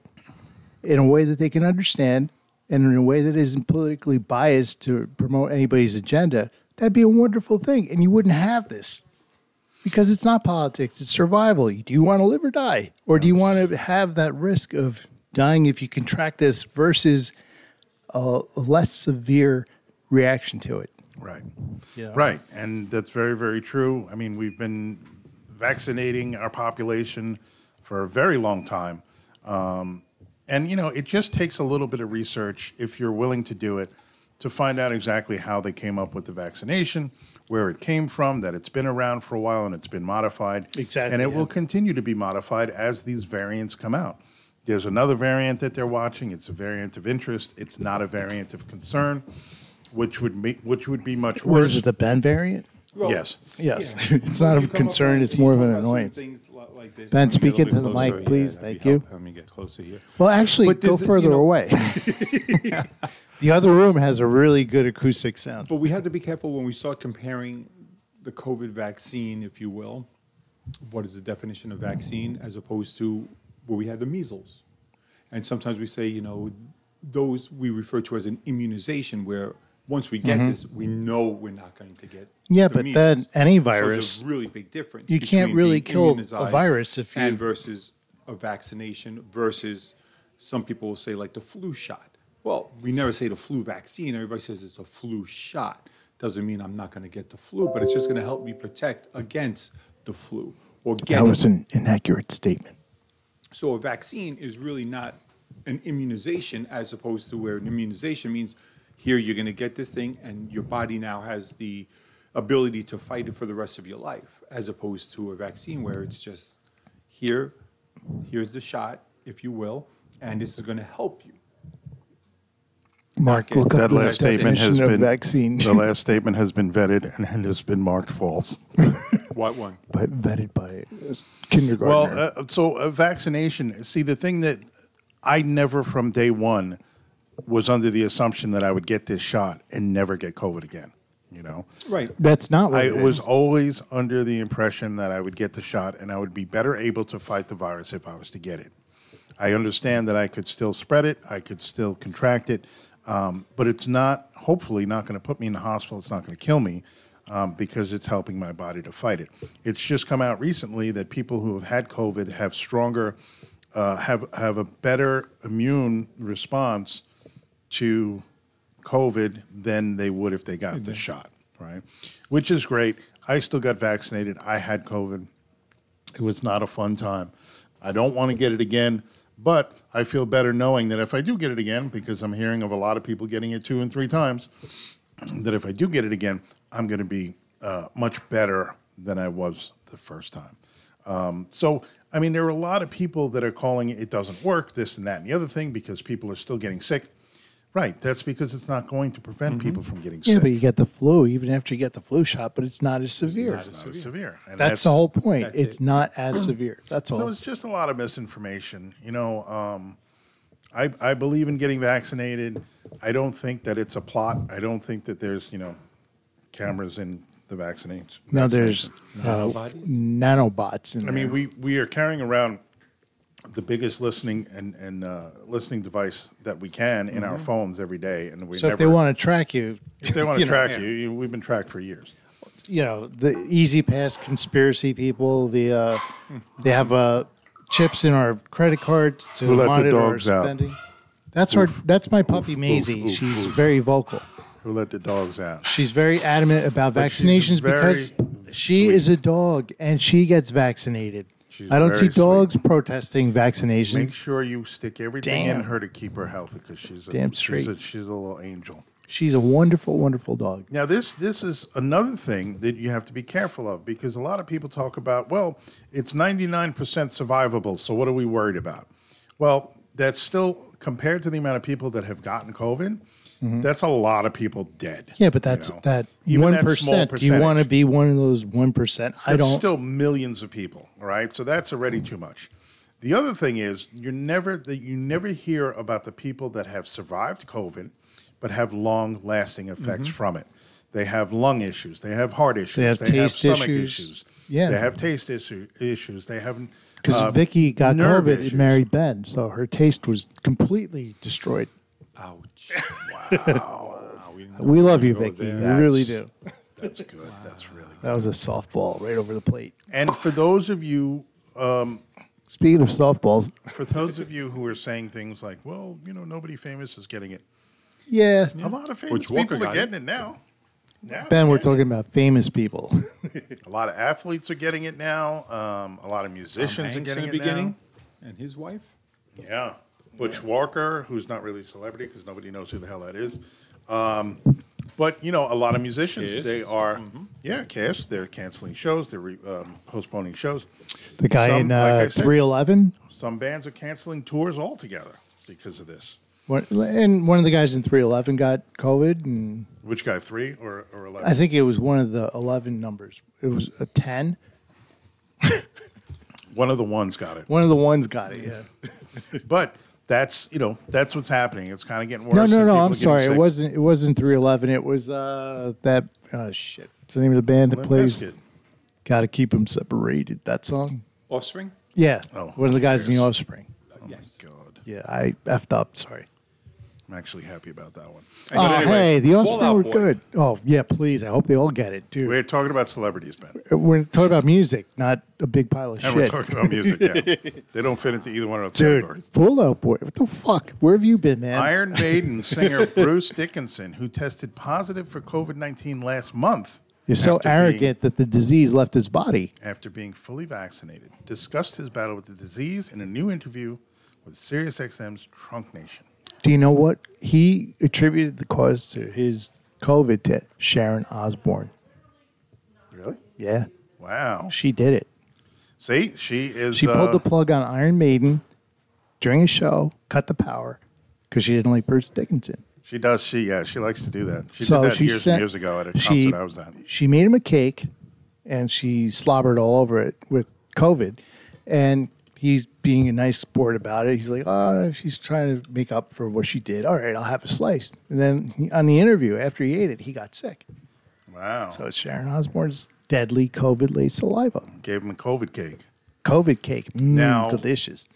in a way that they can understand and in a way that isn't politically biased to promote anybody's agenda, that'd be a wonderful thing. And you wouldn't have this because it's not politics, it's survival. Do you want to live or die? Or do you want to have that risk of dying if you contract this versus a less severe reaction to it? Right. Yeah. Right. And that's very, very true. I mean, we've been vaccinating our population for a very long time. Um, and, you know, it just takes a little bit of research if you're willing to do it to find out exactly how they came up with the vaccination, where it came from, that it's been around for a while and it's been modified. Exactly, And it yeah. will continue to be modified as these variants come out. There's another variant that they're watching. It's a variant of interest. It's not a variant of concern, which would make, which would be much What worse. is it, the Ben variant? Well, yes. Yes. yeah. [laughs] it's not you of concern, it's more of an annoyance. things li- like this, Ben, speak into the mic, please. Thank you. Let me get closer here. Well, actually, But go a- further you know- away. [laughs] the other room has a really good acoustic sound. But we have to be careful when we start comparing the COVID vaccine, if you will. What is the definition of vaccine as opposed to where we had the measles? And sometimes we say, you know, those we refer to as an immunization, where once we get this, we know we're not going to get. Mm-hmm. Yeah, the but then measles. any So there's virus- a really big difference. You can't between really being kill a immunized virus if you- and versus a vaccination versus some people will say like the flu shot. Well, we never say the flu vaccine. Everybody says it's a flu shot. Doesn't mean I'm not going to get the flu, but it's just going to help me protect against the flu or get That was an inaccurate statement. So a vaccine is really not an immunization as opposed to where an immunization means here you're going to get this thing and your body now has the ability to fight it for the rest of your life as opposed to a vaccine where it's just here here's the shot if you will and this is going to help you. Mark, Okay, look That the last statement has been vaccine. The last statement has been vetted and has been marked false. [laughs] What one? by, vetted by kindergarten. Well, uh, so a vaccination. See, the thing that I never from day one was under the assumption that I would get this shot and never get COVID again. You know, Right. That's not what I it was is. always under the impression that I would get the shot and I would be better able to fight the virus if I was to get it. I understand that I could still spread it, I could still contract it, um, but it's not, hopefully, not going to put me in the hospital. It's not going to kill me um, because it's helping my body to fight it. It's just come out recently that people who have had COVID have stronger, uh, have have a better immune response to COVID than they would if they got the shot, right? Which is great. I still got vaccinated. I had COVID. It was not a fun time. I don't want to get it again, but I feel better knowing that if I do get it again, because I'm hearing of a lot of people getting it two and three times, that if I do get it again, I'm going to be uh, much better than I was the first time. Um, so, I mean, there are a lot of people that are calling it, it doesn't work, this and that and the other thing, because people are still getting sick. Right. That's because it's not going to prevent people from getting sick. yeah, sick. but you get the flu even after you get the flu shot, but it's not as severe. It's not as severe. And That's the whole point. That's It's it. not as severe. That's all. So all. it's just a lot of misinformation. You know, um, I, I believe in getting vaccinated. I don't think that it's a plot. I don't think that there's, you know, cameras in the vaccinates. Now there's uh, nanobots in I mean, there. we, we are carrying around the biggest listening and, and uh, listening device that we can in our phones every day, and we so never. if they want to track you, if they want to [laughs] you know, track you, you, we've been tracked for years. you know the E-ZPass conspiracy people. The uh, they have uh, chips in our credit cards to Who let the monitor our dogs out? spending. That's our. That's my puppy Oof, Maisie. oof, She's oof. very vocal. Who let the dogs out? She's very adamant about But she's vaccinations very because she is a dog and she gets vaccinated. She's I don't see very sweet. dogs protesting vaccinations. Make sure you stick everything in Damn. her to keep her healthy because she's a, Damn she's straight. a she's a little angel. She's a wonderful, wonderful dog. Now this this is another thing that you have to be careful of because a lot of people talk about well it's 99% survivable so what are we worried about? Well, that's still compared to the amount of people that have gotten COVID, that's a lot of people dead. Mm-hmm. Yeah, but you that's know. that one percent. Do you want to be one of those one percent? I don't. still millions of people, right? So that's already too much. The other thing is you're never that you never hear about the people that have survived COVID but have long lasting effects from it. They have lung issues, they have heart issues, Mm-hmm. have taste stomach issues. issues. Yeah. They have taste issue, issues. They have Because uh, Vicky got COVID issues. and married Ben, so her taste was completely destroyed. Ouch. Wow. we, We love you, go Vicky. We really do. That's good. That's really good. That was a softball right over the plate. And for those of you Speaking of softballs, for those of you who are saying things like, well, you know, nobody famous is getting it. yeah, A lot of famous Butch Walker people are got it. getting it now. Now Ben, we're getting talking about famous people. [laughs] A lot of athletes are getting it now. Um, a lot of musicians are getting in it the beginning, and his wife. Yeah. Butch Walker, who's not really a celebrity because nobody knows who the hell that is. Um, but you know, a lot of musicians Kiss. they are, yeah, Kiss. They're canceling shows. They're re, um, postponing shows. The guy Some, in like I uh, said- 311, Some bands are canceling tours altogether because of this. one, and one of the guys in 311 got COVID, and Which guy, three or, or eleven? I think it was one of the 11 numbers. It was a 10. [laughs] One of the ones got it. One of the ones got it. Yeah. [laughs] But that's you know that's what's happening. It's kind of getting worse. No, no, no. I'm getting sorry. It wasn't. It wasn't 311. It was uh that. Oh shit. What's the name of the band that Limp plays? Bizkit. Got to keep them separated. That song. Offspring. Yeah. Oh, one of the guys in the cares? Offspring. yes. God, Yeah, I effed up. Sorry. I'm actually happy about that one. Oh, anyway, hey, the Offspring Fallout were Boy. good. Oh, yeah, please. I hope they all get it, dude. We're talking about celebrities, Ben. Uh, we're talking about music, not a big pile of shit. And we're shit. talking about music. Yeah. [laughs] they don't fit into either one of those Dude, categories. Full Out Boy. What the fuck? Where have you been, man? Iron [laughs] Maiden singer Bruce Dickinson, who tested positive for COVID 19 last month. You're so after being- arrogant that the disease left his body. after being fully vaccinated, discussed his battle with the disease in a new interview with SiriusXM's Trunk Nation. Do you know what? He attributed the cause to his COVID to Sharon Osbourne. Really? Yeah, Wow. she did it. See, she is. She uh, pulled the plug on Iron Maiden during a show, cut the power because she didn't like Bruce Dickinson. She does. She yeah. She likes to do that. She so did that she years sent, and years ago at a concert I was at. She made him a cake, and she slobbered all over it with COVID, and he's being a nice sport about it. He's like, "Oh, she's trying to make up for what she did. All right, I'll have a slice." And then he, on the interview after he ate it, he got sick. Wow. So it's Sharon Osbourne's deadly COVID-laced saliva. Gave him a COVID cake. COVID cake, mm, Now- delicious.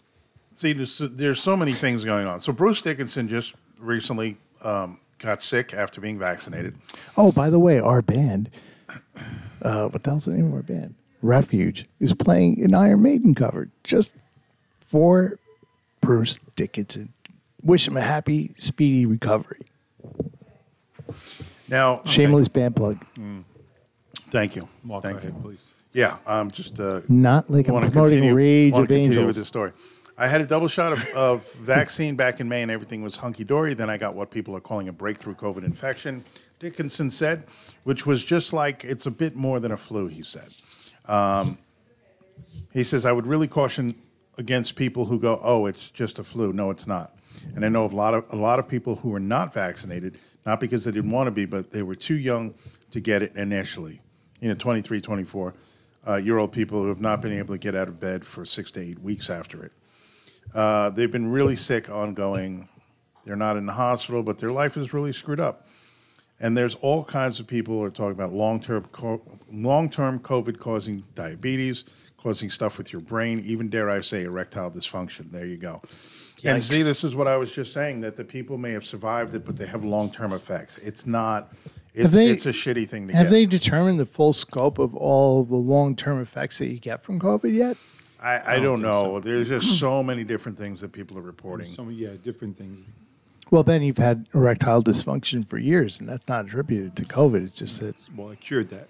See, there's, there's so many things going on. So Bruce Dickinson just recently um, got sick after being vaccinated. Oh, by the way, our band, uh, what the hell's the name of our band? Refuge is playing an Iron Maiden cover just for Bruce Dickinson. Wish him a happy, speedy recovery. Now, Shameless band plug. thank you, Mark, thank go you. ahead, please. Yeah, I'm just uh, Not like I'm want to promoting continue, Rage wanna of continue Angels. with this story. I had a double shot of, of [laughs] vaccine back in May, and everything was hunky dory. Then I got what people are calling a breakthrough COVID infection. Dickinson said, which was just like it's a bit more than a flu. He said. Um, he says I would really caution against people who go, "Oh, it's just a flu." No, it's not. And I know of a lot of a lot of people who were not vaccinated, not because they didn't want to be, but they were too young to get it initially. You know, 23, 24 uh, year old people who have not been able to get out of bed for six to eight weeks after it. Uh, they've been really sick, ongoing. They're not in the hospital, but their life is really screwed up. And there's all kinds of people who are talking about long-term co- long-term COVID causing diabetes, causing stuff with your brain, even dare I say erectile dysfunction. There you go. And see, this is what I was just saying that the people may have survived it, but they have long-term effects. It's not It's, they- it's a shitty thing to Have get. Have they determined the full scope of all the long term effects that you get from COVID yet? I, I don't think know. so. There's just so many different things that people are reporting. Some, yeah, different things. Well, Ben, you've had erectile dysfunction for years, and that's not attributed to COVID. It's just that Well, I cured that.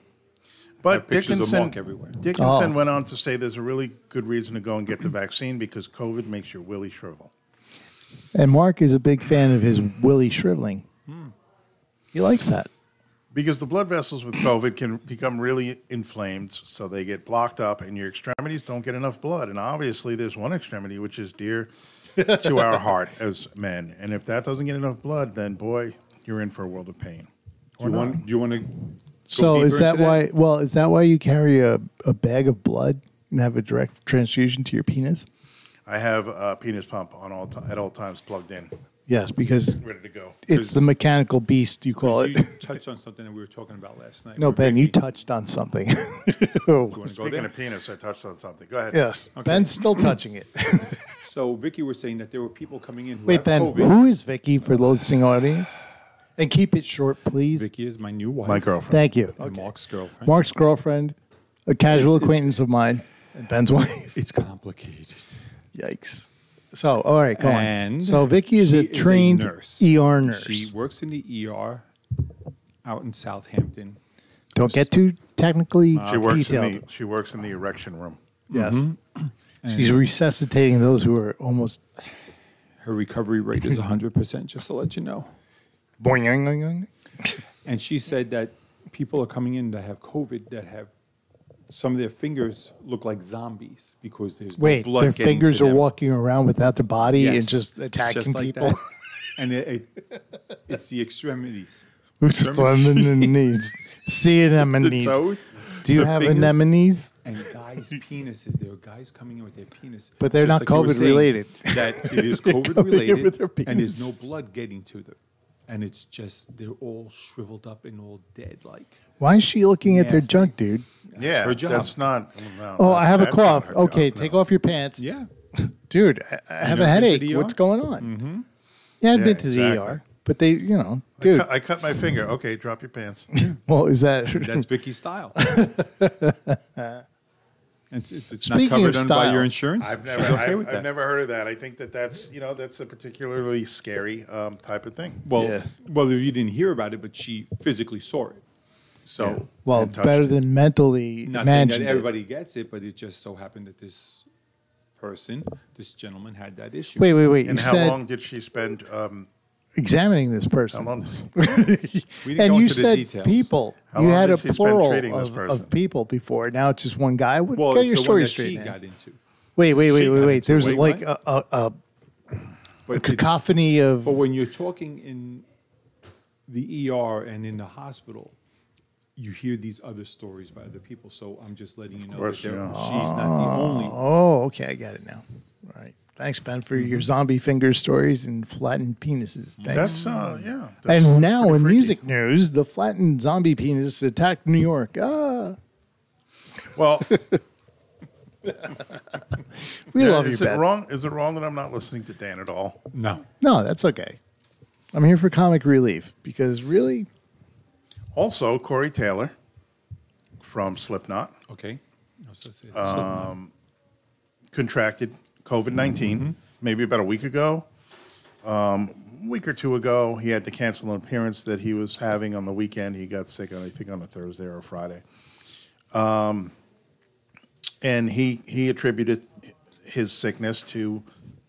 But have pictures of Dickinson, everywhere. Dickinson Oh. went on to say there's a really good reason to go and get the vaccine because COVID makes your willy shrivel. And Mark is a big fan of his willy shriveling. Hmm. He likes that. Because the blood vessels with COVID can become really inflamed, so they get blocked up, and your extremities don't get enough blood. And obviously, there's one extremity which is dear to our heart as men. And if that doesn't get enough blood, then boy, you're in for a world of pain. Do you want? Do you want to? So is that into why? that? Well, is that why you carry a, a bag of blood and have a direct transfusion to your penis? I have a penis pump on all ti at all times plugged in, Yes, because ready to go. it's the mechanical beast you call You it. touched on something that we were talking about last night. No, with Ben, you Vicky. touched on something. You want to [laughs] go oh, Speaking there? of penis, I touched on something. Go ahead. yes, Ben's still touching it. [laughs] So Vicky was saying that there were people coming in who Wait, have Ben, COVID. who is Vicky for the listening audience? And keep it short, please. Vicky is my new wife. My girlfriend. Thank you. and Mark's girlfriend. Mark's girlfriend, a casual It's- it's- acquaintance of mine, and Ben's [laughs] wife. It's complicated. Yikes. So, all right, go on. So, Vicky is a trained nurse. ER nurse. She works in the ER out in Southampton. Don't get too technically She works detailed. in the she works in the erection room. yes. She's resuscitating those who are almost. Her recovery rate is 100%, just to let you know. Boing, boing, boing, boing. And she said that people are coming in that have COVID that have some of their fingers look like zombies because there's Wait, no blood their getting fingers to are them. walking around without the body and just attacking just like people. that. [laughs] And it, it, it's the extremities. [laughs] Who's anemones? See [laughs] The anemones. toes. Do you the have fingers, anemones? And guys' penises. There are guys coming in with their penis. But they're not just you were COVID saying, related. That it is They're COVID coming in related. with their and there's no blood getting to them. And it's just, they're all shriveled up and all dead. Like, Why is she looking at their Nasty. junk, dude? yeah, her job. that's not. no, Oh, I have a that's not cough. her job, Okay, no. take off your pants. yeah. [laughs] Dude, I, I have a never been to headache. the What's ER? going on? Mm-hmm. Yeah, I've Yeah, been to the exactly. ER, but they, you know, I dude. cut, I cut my finger. Okay, drop your pants. [laughs] well, is that That's Vicky's style. [laughs] it's it's Speaking not covered of on by style, your insurance. I've never, She's okay I've, with I've that. never heard of that. I think that that's you know that's a particularly scary um, type of thing. well, Yeah. well, you didn't hear about it, but she physically saw it. So, well and touched better it. than mentally not saying imagined? that it. everybody gets it, but it just so happened that this person, this gentleman, had that issue. Wait, wait, wait. And you how said long did she spend? Um, examining this how person, long? [laughs] we didn't and go you into the said details. people. How you long had did a she spend plural treating this of, person? of people before. Now it's just one guy. What, Well, get it's your the story one that straight. she man. got into. Wait, wait, wait, she wait, got wait. into. There's Wait, like what? a, a, a, But a it's- cacophony of. But when you're talking in the ER and in the hospital, you hear these other stories by other people. So I'm just letting you know course, that they're- yeah. she's not the only. Oh, okay, I got it now. All right. Thanks, Ben, for Mm-hmm. your zombie finger stories and flattened penises. Thanks. That's uh, yeah. that's and now in freaky. music news, the flattened zombie penis attacked New York. Ah, Well, [laughs] we yeah, love you, is it Ben. wrong? Is it wrong that I'm not listening to Dan at all? No. No, that's okay. I'm here for comic relief because really, Also, Corey Taylor from Slipknot Okay. I was gonna say Uh, Slipknot. contracted COVID 19 Mm-hmm. maybe about a week ago. Um, week or two ago, he had to cancel an appearance that he was having on the weekend. He got sick, I think, on a Thursday or a Friday. Um, and he, he attributed his sickness to,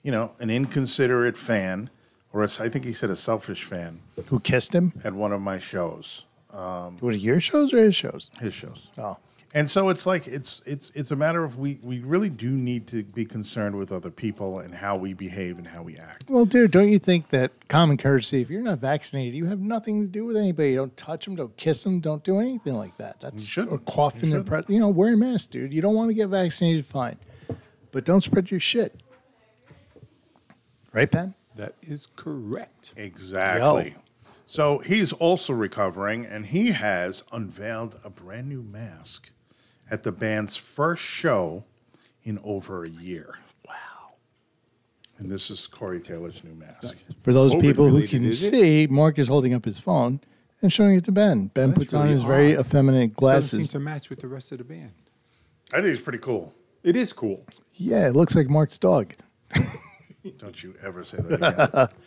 you know, an inconsiderate fan, or a, I think he said a selfish fan, who kissed him? at one of my shows, What are your shows or his shows? his shows. Oh, And so it's like it's it's it's a matter of we we really do need to be concerned with other people and how we behave and how we act. well, dude, don't you think that common courtesy? If you're not vaccinated, you have nothing to do with anybody. Don't touch them. Don't kiss them. Don't do anything like that. That's shouldn't. or cough You in their shouldn't. pre- You know, wear a mask, dude. You don't want to get vaccinated, fine, but don't spread your shit. Right, Ben? that is correct. Exactly. Yo. So he's also recovering, and he has unveiled a brand new mask at the band's first show in over a year. Wow. And this is Corey Taylor's new mask. For those COVID people who related, can is it? see, Mark is holding up his phone, and showing it to Ben. Ben That's puts on really his very odd. effeminate Doesn't seem glasses. to match with the rest of the band. I think it's pretty cool. It is cool. Yeah, it looks like Mark's dog. Don't you ever say that again. [laughs]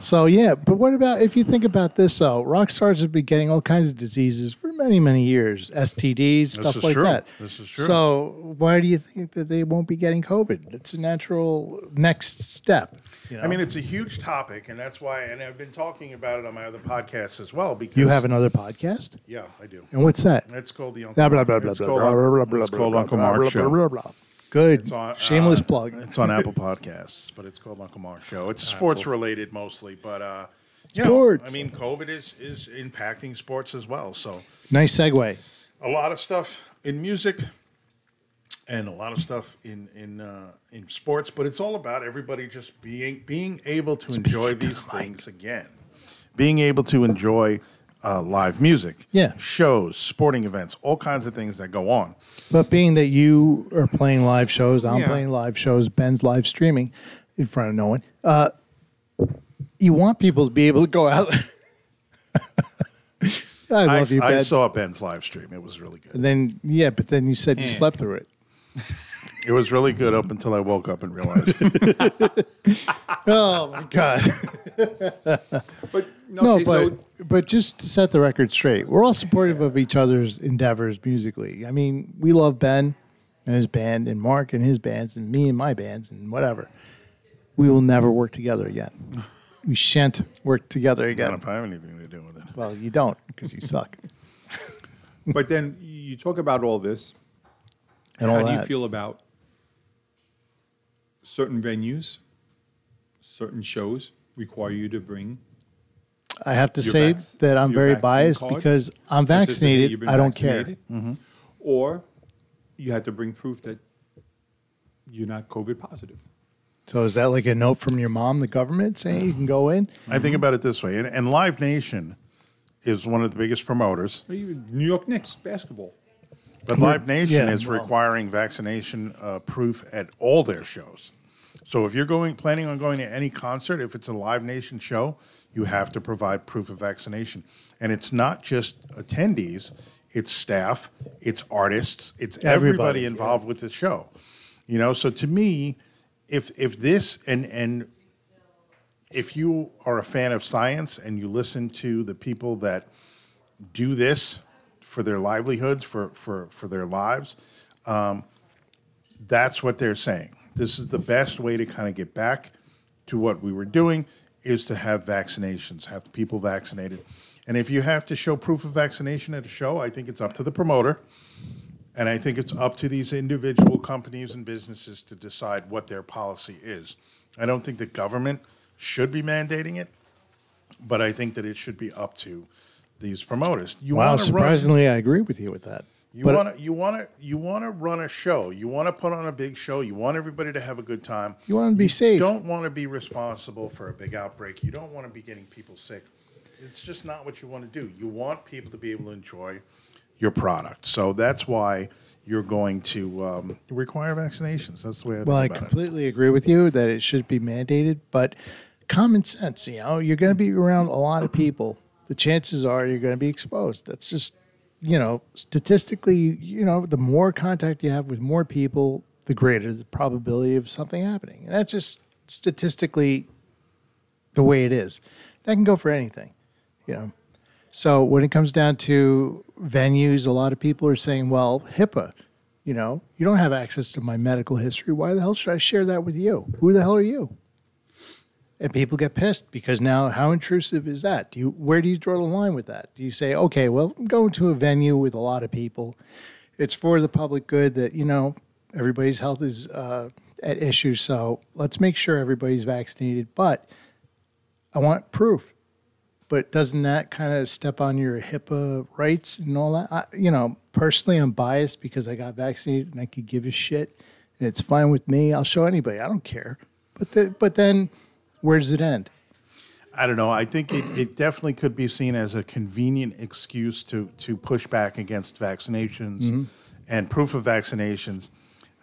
So yeah, but what about if you think about this though? Rock stars have been getting all kinds of diseases for many, many years, STDs, stuff like true. that. This is true. So why do you think that they won't be getting COVID? It's a natural next step. you know? I mean, it's a huge topic, and that's why. And I've been talking about it on my other podcasts as well. Because you have another podcast, yeah, I do. and what's that? It's called the Uncle. Blah blah blah blah it's blah called, blah blah blah it's blah called blah Uncle blah Mark blah Show. blah blah blah. Good, It's on, shameless uh, plug. It's on Apple [laughs] Podcasts, but it's called Uncle Mark Show. It's sports related mostly, but uh, you know, Sports. I mean, COVID is is impacting sports as well. So Nice segue. a lot of stuff in music and a lot of stuff in in uh, in sports, but it's all about everybody just being being able to enjoy these things again, being able to enjoy uh, live music, Yeah. shows, sporting events, all kinds of things that go on. But being that you are playing live shows, I'm Yeah. playing live shows, Ben's live streaming in front of no one. Uh, you want people to be able to go out. [laughs] I I, love you, I saw Ben's live stream; it was really good. and then yeah, but then you said you Eh. slept through it. [laughs] It was really good up until I woke up and realized. [laughs] Oh my god! But no, okay, but so but just to set the record straight, we're all supportive of each other's endeavors musically. I mean, we love Ben and his band, and Mark and his bands, and me and my bands, and whatever. We will never work together again. [laughs] We shan't work together I don't again. I have anything to do with it. Well, you don't because you suck. [laughs] [laughs] but then you talk about all this. And How all do you that. feel about certain venues, certain shows require you to bring I have to your say vac- that I'm very biased card? because I'm vaccinated. I don't care. Mm-hmm. Or you had to bring proof that you're not COVID positive. So is that like a note from your mom, the government, saying you can go in? I think about it this way, and, and Live Nation is one of the biggest promoters, New York Knicks basketball. but Live Nation yeah, is well- requiring vaccination uh, proof at all their shows. So if you're going planning on going to any concert, if it's a Live Nation show, you have to provide proof of vaccination, and it's not just attendees; it's staff, it's artists, it's everybody, Everybody, involved with the show. You know, so to me, if if this and and if you are a fan of science and you listen to the people that do this for their livelihoods, for for for their lives, um, that's what they're saying. This is the best way to kind of get back to what we were doing is to have vaccinations, have people vaccinated. And if you have to show proof of vaccination at a show, I think it's up to the promoter. And I think it's up to these individual companies and businesses to decide what their policy is. I don't think the government should be mandating it, but I think that it should be up to these promoters. You Wow, wanna run- surprisingly, I agree with you with that. You want to you want to you want to run a show. You want to put on a big show. You want everybody to have a good time. You want to be safe. You don't want to be responsible for a big outbreak. You don't want to be getting people sick. It's just not what you want to do. You want people to be able to enjoy your product. So that's why you're going to um, require vaccinations. That's the way I Well, I about it. completely agree with you that it should be mandated, but common sense, you know, you're going to be around a lot of people. The chances are you're going to be exposed. That's just, you know, statistically, you know, the more contact you have with more people, the greater the probability of something happening. And that's just statistically the way it is. That can go for anything, you know. So when it comes down to venues, a lot of people are saying, well, HIPAA, you know, you don't have access to my medical history. Why the hell should I share that with you? Who the hell are you? And people get pissed because now how intrusive is that? Do you where do you draw the line with that? Do you say, okay, well, I'm going to a venue with a lot of people. It's for the public good that, you know, everybody's health is uh, at issue. So let's make sure everybody's vaccinated. But I want proof but doesn't that kind of step on your HIPAA rights and all that? I, you know, personally, I'm biased because I got vaccinated and I could give a shit, and it's fine with me. I'll show anybody. I don't care. But the, but then, where does it end? I don't know. I think it, it definitely could be seen as a convenient excuse to to push back against vaccinations Mm-hmm. and proof of vaccinations.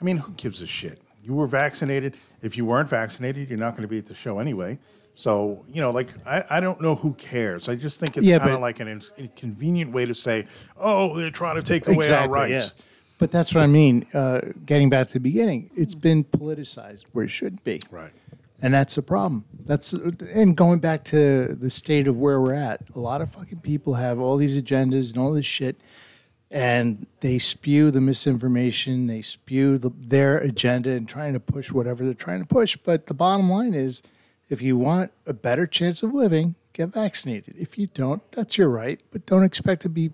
I mean, who gives a shit? You were vaccinated. If you weren't vaccinated, you're not going to be at the show anyway. So, you know, like, I, I don't know who cares. I just think it's Yeah, kind of like an inconvenient way to say, oh, they're trying to take away our rights. But that's what I mean. Uh, getting back to the beginning, it's been politicized where it shouldn't be. Right. And that's the problem. That's and going back to the state of where we're at. A lot of fucking people have all these agendas and all this shit, and they spew the misinformation. They spew the, their agenda and trying to push whatever they're trying to push. But the bottom line is, if you want a better chance of living, get vaccinated. If you don't, that's your right. But don't expect to be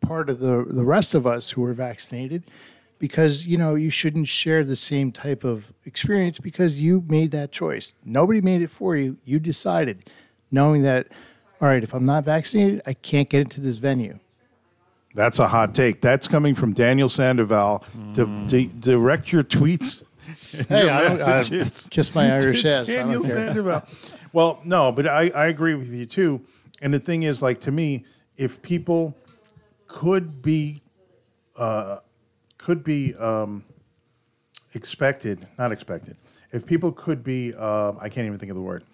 part of the the rest of us who are vaccinated because you know you shouldn't share the same type of experience because you made that choice nobody made it for you you decided knowing that all right if i'm not vaccinated i can't get into this venue That's a hot take. That's coming from Daniel Sandoval. To, to direct your tweets [laughs] Hey, your I don't- I- kiss my [laughs] Irish ass. Daniel. Sandoval. Well, no, but I, I agree with you too. And the thing is, like to me, if people could be, uh, could be um, expected, not expected, if people could be, uh, I can't even think of the word,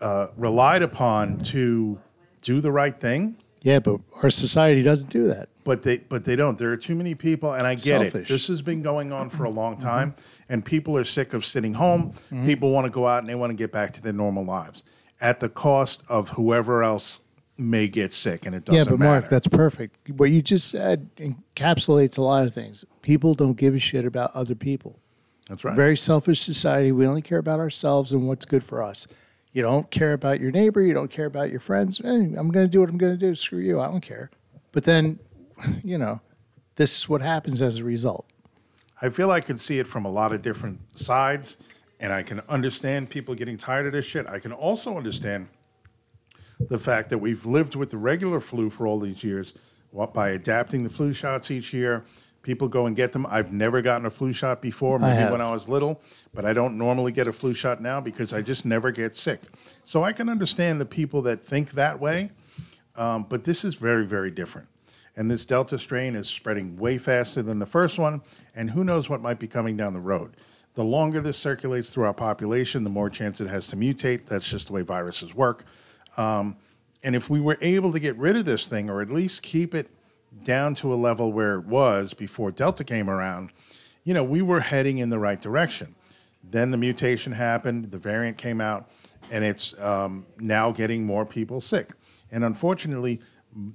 uh, relied upon to do the right thing, yeah but our society doesn't do that. But they but they don't. There are too many people, and I get it. This has been going on for a long time, and people are sick of sitting home. People want to go out and they want to get back to their normal lives. At the cost of whoever else may get sick, and it doesn't yeah but mark matter. that's perfect what you just said encapsulates a lot of things people don't give a shit about other people that's right. Very selfish society. We only care about ourselves and what's good for us. You don't care about your neighbor. You don't care about your friends. Eh, I'm going to do what I'm going to do. Screw you. I don't care. But then, [laughs] you know, this is what happens as a result. I feel I can see it from a lot of different sides, and I can understand people getting tired of this shit. I can also understand the fact that we've lived with the regular flu for all these years what, by adapting the flu shots each year. People go and get them. I've never gotten a flu shot before, maybe have. when I was little, but I don't normally get a flu shot now because I just never get sick. So I can understand the people that think that way, um, but this is very, very different. And this Delta strain is spreading way faster than the first one, and who knows what might be coming down the road. The longer this circulates through our population, the more chance it has to mutate. That's just the way viruses work. Um, and if we were able to get rid of this thing, or at least keep it down to a level where it was before Delta came around, you know, we were heading in the right direction. Then the mutation happened, the variant came out, and it's um, now getting more people sick. And unfortunately,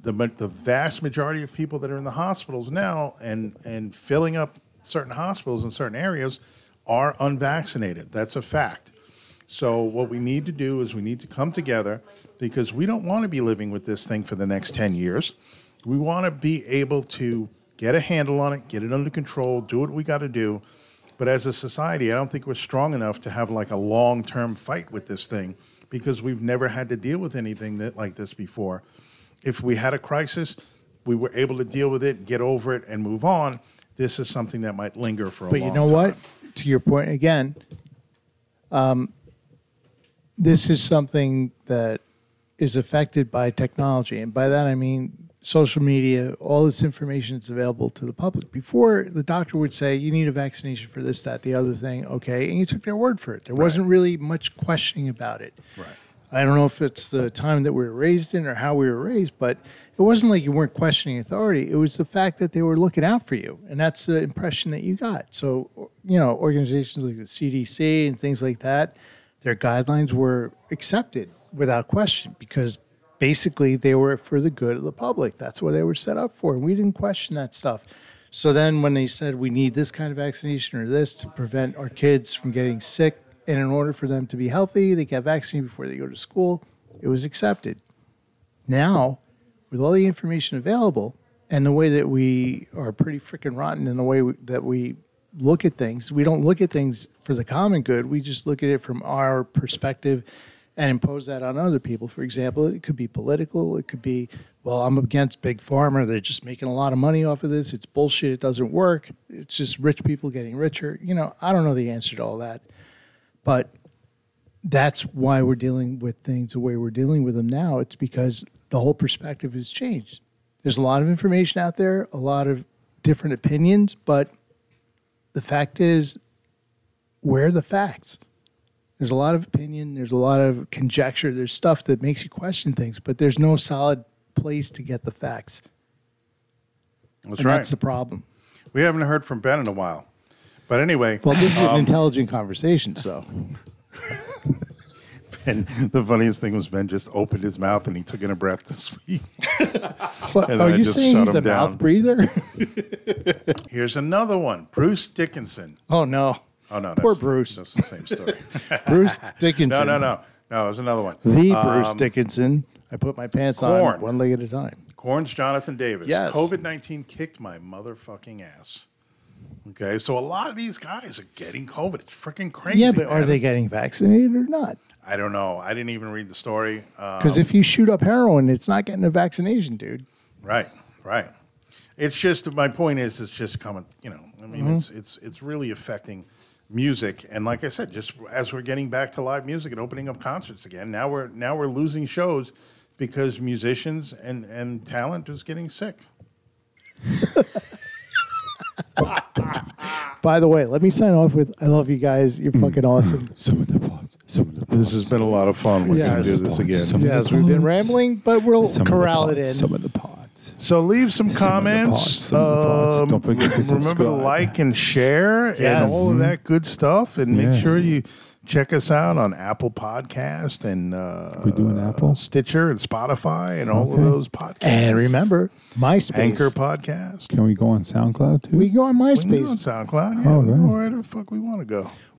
the, the vast majority of people that are in the hospitals now and, and filling up certain hospitals in certain areas are unvaccinated. That's a fact. So what we need to do is we need to come together because we don't want to be living with this thing for the next 10 years. We want to be able to get a handle on it, get it under control, do what we got to do. But as a society, I don't think we're strong enough to have like a long-term fight with this thing because we've never had to deal with anything that like this before. If we had a crisis, we were able to deal with it, get over it, and move on. This is something that might linger for a while. But long you know time. what? To your point again, um, this is something that is affected by technology. And by that, I mean social media, all this information that's available to the public. Before, the doctor would say, you need a vaccination for this, that, the other thing. Okay. And you took their word for it. There wasn't really much questioning about it. Right. I don't know if it's the time that we were raised in or how we were raised, but it wasn't like you weren't questioning authority. It was the fact that they were looking out for you. And that's the impression that you got. So, you know, organizations like the CDC and things like that, their guidelines were accepted without question because basically they were for the good of the public. That's what they were set up for. And we didn't question that stuff. So then when they said we need this kind of vaccination or this to prevent our kids from getting sick, and in order for them to be healthy, they get vaccinated before they go to school, it was accepted. Now, with all the information available and the way that we are pretty freaking rotten in the way we, that we look at things, we don't look at things for the common good. We just look at it from our perspective and impose that on other people. For example, it could be political. It could be, well, I'm against big pharma. They're just making a lot of money off of this. It's bullshit. It doesn't work. It's just rich people getting richer. You know, I don't know the answer to all that. But that's why we're dealing with things the way we're dealing with them now. It's because the whole perspective has changed. There's a lot of information out there, a lot of different opinions, but the fact is, where are the facts? There's a lot of opinion, there's a lot of conjecture, there's stuff that makes you question things, but there's no solid place to get the facts. That's and right. that's the problem. we haven't heard from Ben in a while. But anyway, Well, this is an um, intelligent conversation, so [laughs] [laughs] Ben, the funniest thing was Ben just opened his mouth and he took in a breath to speak. [laughs] And are I you just saying shut he's him a down. mouth breather? [laughs] Here's another one Bruce Dickinson. oh no, Oh, no. Poor that's- Bruce. That's the same story. Bruce no, Dickinson. no, no. No, No, it was another one. The Um, Bruce Dickinson. I put my pants on one leg at a time. Korn's Jonathan Davis. Yes. COVID 19 kicked my motherfucking ass. Okay, so a lot of these guys are getting COVID. It's freaking crazy. Yeah, but are they getting vaccinated or not? I don't know. I didn't even read the story. Um, because if you shoot up heroin, it's not getting a vaccination, dude. Right, right. It's just my point is it's just coming. You know, I mean, it's mm-hmm. it's it's really affecting music. And like I said, just as we're getting back to live music and opening up concerts again, now we're now we're losing shows because musicians and and talent is getting sick. [laughs] [laughs] By the way, let me sign off with I love you guys. You're fucking awesome. [laughs] Some of the pods. Some of the This has been a lot of fun. We're going to Yes. do this again. Some- yes, we've been rambling, but we'll Some of the corral it in. pods, Some of the pods. So leave some Some of the comments. pods, some of the pods. Um, Don't forget to remember to subscribe. like and share and Yes. all of that good stuff. And make Yeah. sure you check us out on Apple Podcast and uh, We doing Apple? Stitcher, and Spotify, and all of those podcasts. and remember, MySpace. Anchor Podcast. Can we go on SoundCloud too? We go on We can go on MySpace. SoundCloud. Yeah, Oh, we right. go wherever the fuck we want to go.